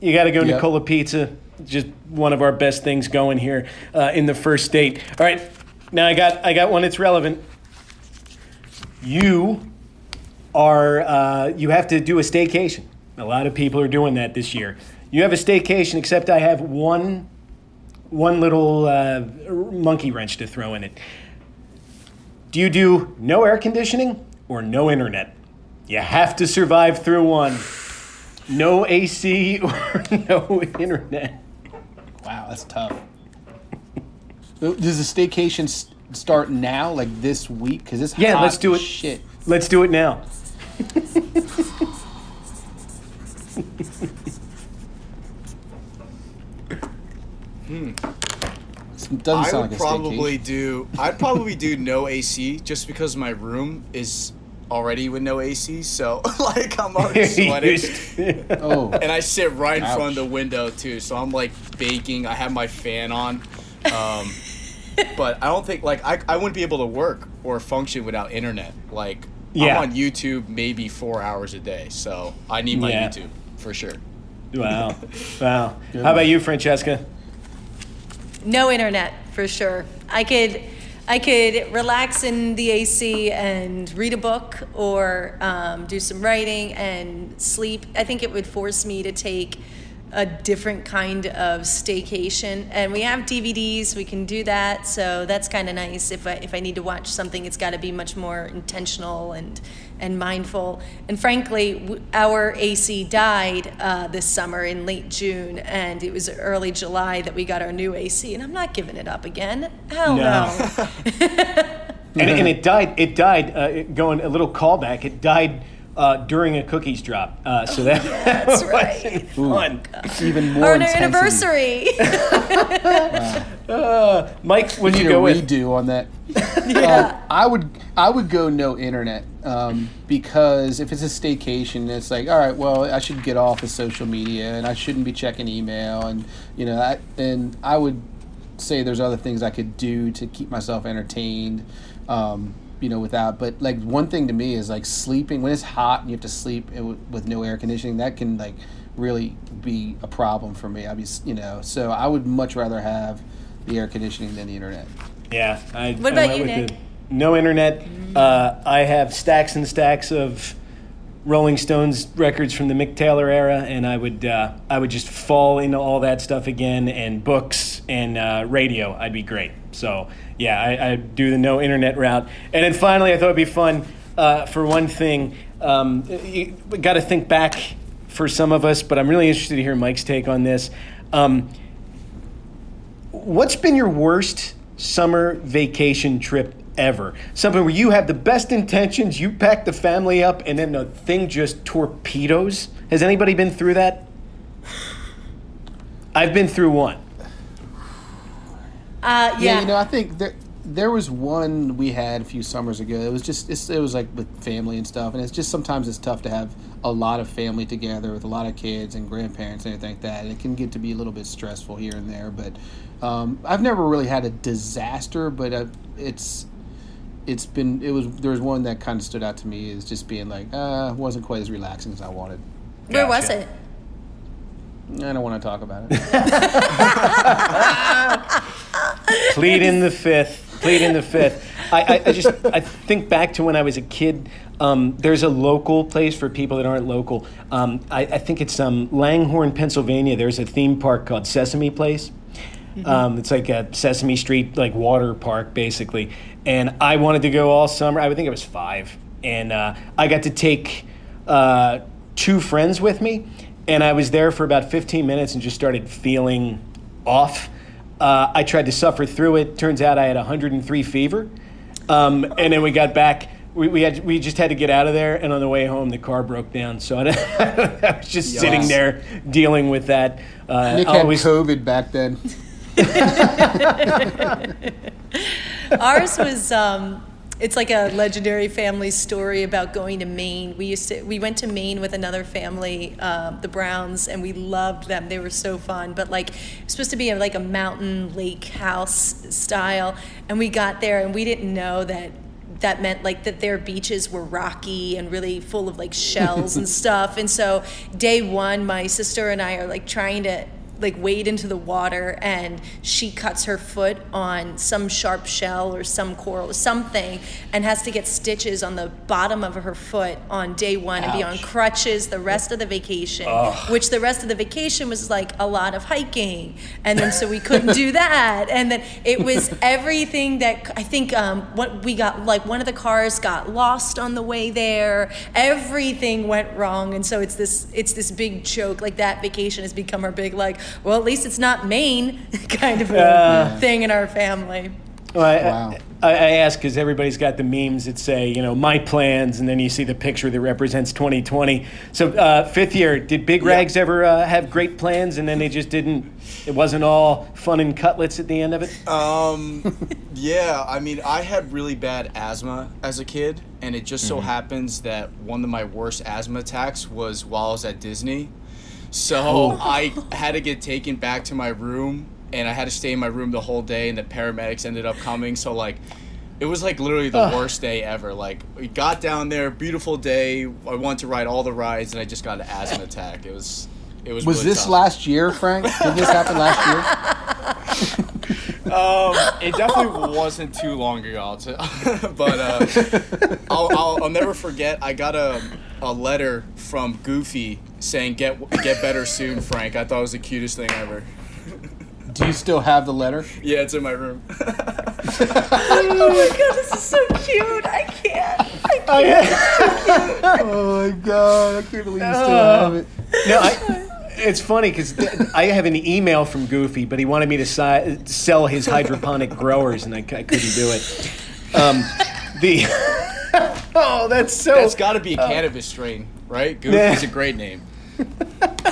Speaker 1: you got to go
Speaker 2: Yep.
Speaker 1: Nicola Pizza. Just one of our best things going here uh, in the first date. All right, now I got I got one that's relevant. You are uh, you have to do a staycation. A lot of people are doing that this year. You have a staycation, except I have one one little uh, monkey wrench to throw in it. Do you do no air conditioning or no internet? You have to survive through one. No AC or no internet.
Speaker 2: Wow, that's tough. Does the staycation s- start now, like this week? Because it's
Speaker 1: Yeah,
Speaker 2: hot
Speaker 1: let's do it.
Speaker 2: Shit.
Speaker 1: Let's do it now.
Speaker 2: It doesn't
Speaker 4: I
Speaker 2: sound
Speaker 4: would
Speaker 2: like
Speaker 4: probably
Speaker 2: staycation.
Speaker 4: do. I'd probably do no AC just because my room is already with no AC. So like I'm already sweating,
Speaker 2: Oh,
Speaker 4: and I sit right in front of the window too. So I'm like baking. I have my fan on. Um, but I don't think like I, I wouldn't be able to work or function without internet. Like
Speaker 1: Yeah.
Speaker 4: I'm on YouTube maybe four hours a day. So I need my
Speaker 1: Yeah.
Speaker 4: YouTube for sure.
Speaker 1: wow. Wow. How about you, Francesca?
Speaker 3: No internet for sure. I could, I could relax in the AC and read a book or um, do some writing and sleep. I think it would force me to take a different kind of staycation. And we have DVDs, we can do that. So that's kind of nice. If I, if I need to watch something, it's got to be much more intentional and, and mindful. And frankly, w- our AC died uh, this summer in late June, and it was early July that we got our new AC. And I'm not giving it up again. Hell
Speaker 1: No.
Speaker 3: no.
Speaker 1: And, and it died. It died. Uh, going a little callback. It died uh, during a cookies drop. Uh, so that
Speaker 3: That's right.
Speaker 1: wasn't
Speaker 2: even more
Speaker 3: Our
Speaker 2: intensity.
Speaker 3: anniversary.
Speaker 1: Uh, Mike, would
Speaker 2: We
Speaker 1: you
Speaker 2: need a
Speaker 1: go with?
Speaker 2: redo on that. Um, I would I would go no internet um, because if it's a staycation, it's like all right, well I should get off of social media and I shouldn't be checking email and you know I, and I would say there's other things I could do to keep myself entertained. Um, you know, without, but like one thing to me is like sleeping when it's hot and you have to sleep with, with no air conditioning. That can like really be a problem for me. I mean, you know, so I would much rather have the air conditioning than the internet.
Speaker 1: Yeah. I,
Speaker 3: What about
Speaker 1: went
Speaker 3: you,
Speaker 1: with
Speaker 3: Nick?
Speaker 1: the no internet. Uh, I have stacks and stacks of Rolling Stones records from the Mick Taylor era, and I would uh, I would just fall into all that stuff again, and books and uh, radio. I'd be great. So yeah, I, I do the no internet route, and then finally, I thought it'd be fun uh, for one thing. Um, got to think back for some of us, but I'm really interested to hear Mike's take on this. Um, what's been your worst summer vacation trip ever? Something where you have the best intentions, you pack the family up, and then the thing just torpedoes? Has anybody been through that? I've been through one.
Speaker 3: Uh, yeah.
Speaker 2: Yeah, you know, I think there there was one we had a few summers ago. It was just it's, it was like with family and stuff, and it's just sometimes it's tough to have a lot of family together with a lot of kids and grandparents and anything like that. And it can get to be a little bit stressful here and there. But um, I've never really had a disaster, but uh it's it's been it was there was one that kind of stood out to me as just being like uh wasn't quite as relaxing as I wanted.
Speaker 3: Where was it?
Speaker 2: I don't want to talk about it.
Speaker 1: Plead in the fifth. Plead in the fifth. I, I, I just I think back to when I was a kid. Um, there's a local place for people that aren't local. Um, I, I think it's um, Langhorne, Pennsylvania. There's a theme park called Sesame Place. Um, it's like a Sesame Street like water park basically. And I wanted to go all summer. I would think I was five, and uh, I got to take uh, two friends with me, and I was there for about 15 minutes and just started feeling off. Uh, I tried to suffer through it. Turns out I had 103 fever, um, and then we got back. We, we had we just had to get out of there, and on the way home the car broke down. So I, I was just sitting there dealing with that. Uh,
Speaker 2: Nick
Speaker 1: I
Speaker 2: had
Speaker 1: always-
Speaker 2: COVID back then.
Speaker 3: Ours was. Um, it's like a legendary family story about going to Maine. We used to we went to Maine with another family, uh, the Browns, and we loved them. They were so fun. But like, it was supposed to be a, like a mountain lake house style, and we got there and we didn't know that that meant like that their beaches were rocky and really full of like shells and stuff. And so day one, my sister and I are like trying to like wade into the water and she cuts her foot on some sharp shell or some coral something and has to get stitches on the bottom of her foot on day one and be on crutches the rest of the vacation which the rest of the vacation was like a lot of hiking. And then so we couldn't do that. And then it was everything that i think um, what we got like one of the cars got lost on the way there. Everything went wrong. And so it's this it's this big joke like that vacation has become our big like well at least it's not maine kind of a thing in our family
Speaker 1: Well, I,
Speaker 2: Wow.
Speaker 1: I, I ask because everybody's got the memes that say, you know, my plans, and then you see the picture that represents 2020. So, uh, fifth year, did Big Rags ever uh, have great plans, and then they just didn't? It wasn't all fun and cutlets at the end of it.
Speaker 4: Um, yeah, I mean, I had really bad asthma as a kid, and it just so happens that one of my worst asthma attacks was while I was at Disney. So I had to get taken back to my room, and I had to stay in my room the whole day, and the paramedics ended up coming. So, like, it was like literally the worst day ever. Like, we got down there, beautiful day. I wanted to ride all the rides, and I just got an asthma attack. It was. It was.
Speaker 2: Was
Speaker 4: really
Speaker 2: this
Speaker 4: tough.
Speaker 2: last year, Frank? Did this happen last year?
Speaker 4: Um, it definitely wasn't too long ago, but uh, I'll, I'll, I'll never forget. I got a, a letter from Goofy saying "Get get better soon, Frank." I thought it was the cutest thing ever.
Speaker 2: Do you still have the letter?
Speaker 4: Yeah, it's in my room.
Speaker 3: oh my god this is so cute i can't I can't.
Speaker 2: Oh my god, I can't believe you still
Speaker 1: have it. No, I. It's funny because I have an email from Goofy, but he wanted me to si- sell his hydroponic growers, and I, c- I couldn't do it. Um, the oh, that's so.
Speaker 4: That's got to be a uh, cannabis strain, right? Goofy's a great name.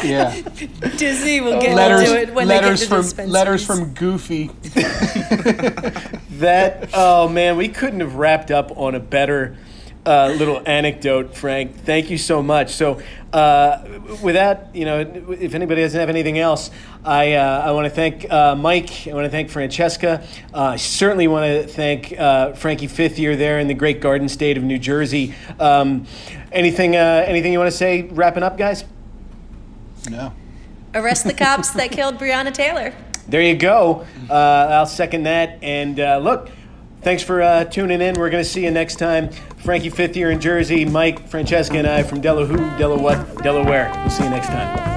Speaker 2: Yeah.
Speaker 3: disney will get oh.
Speaker 2: letters
Speaker 3: into it when
Speaker 2: letters
Speaker 3: they get to
Speaker 2: from letters from Goofy.
Speaker 1: That oh man, we couldn't have wrapped up on a better uh, little anecdote, Frank. Thank you so much. So, uh, that, you know, if anybody doesn't have anything else, I uh, I want to thank uh, Mike. I want to thank Francesca. Uh, I certainly want to thank uh, Frankie Fifth Year there in the great Garden State of New Jersey. Um, anything uh, anything you want to say? Wrapping up, guys.
Speaker 2: No.
Speaker 3: arrest the cops that killed breonna taylor
Speaker 1: There you go. Uh, I'll second that. And uh, look, thanks for uh, tuning in. We're going to see you next time. Frankie Fifth Year in Jersey, Mike, Francesca, and I from Delaware, Delaware, Delaware. We'll see you next time.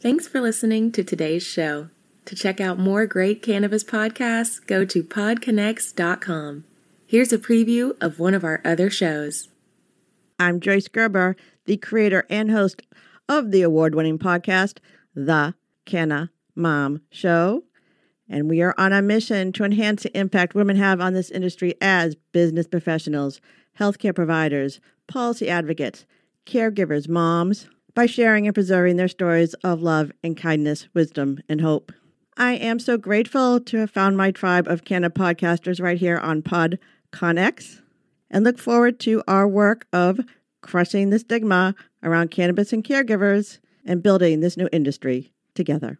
Speaker 5: Thanks for listening to today's show. To check out more great cannabis podcasts, go to podconx.com. Here's a preview of one of our other shows.
Speaker 6: I'm Joyce Gerber, the creator and host of the award winning podcast, The Canna Mom Show. And we are on a mission to enhance the impact women have on this industry as business professionals, healthcare providers, policy advocates, caregivers, moms, by sharing and preserving their stories of love and kindness, wisdom, and hope. I am so grateful to have found my tribe of Canna podcasters right here on PodConX and look forward to our work of crushing the stigma around cannabis and caregivers and building this new industry together.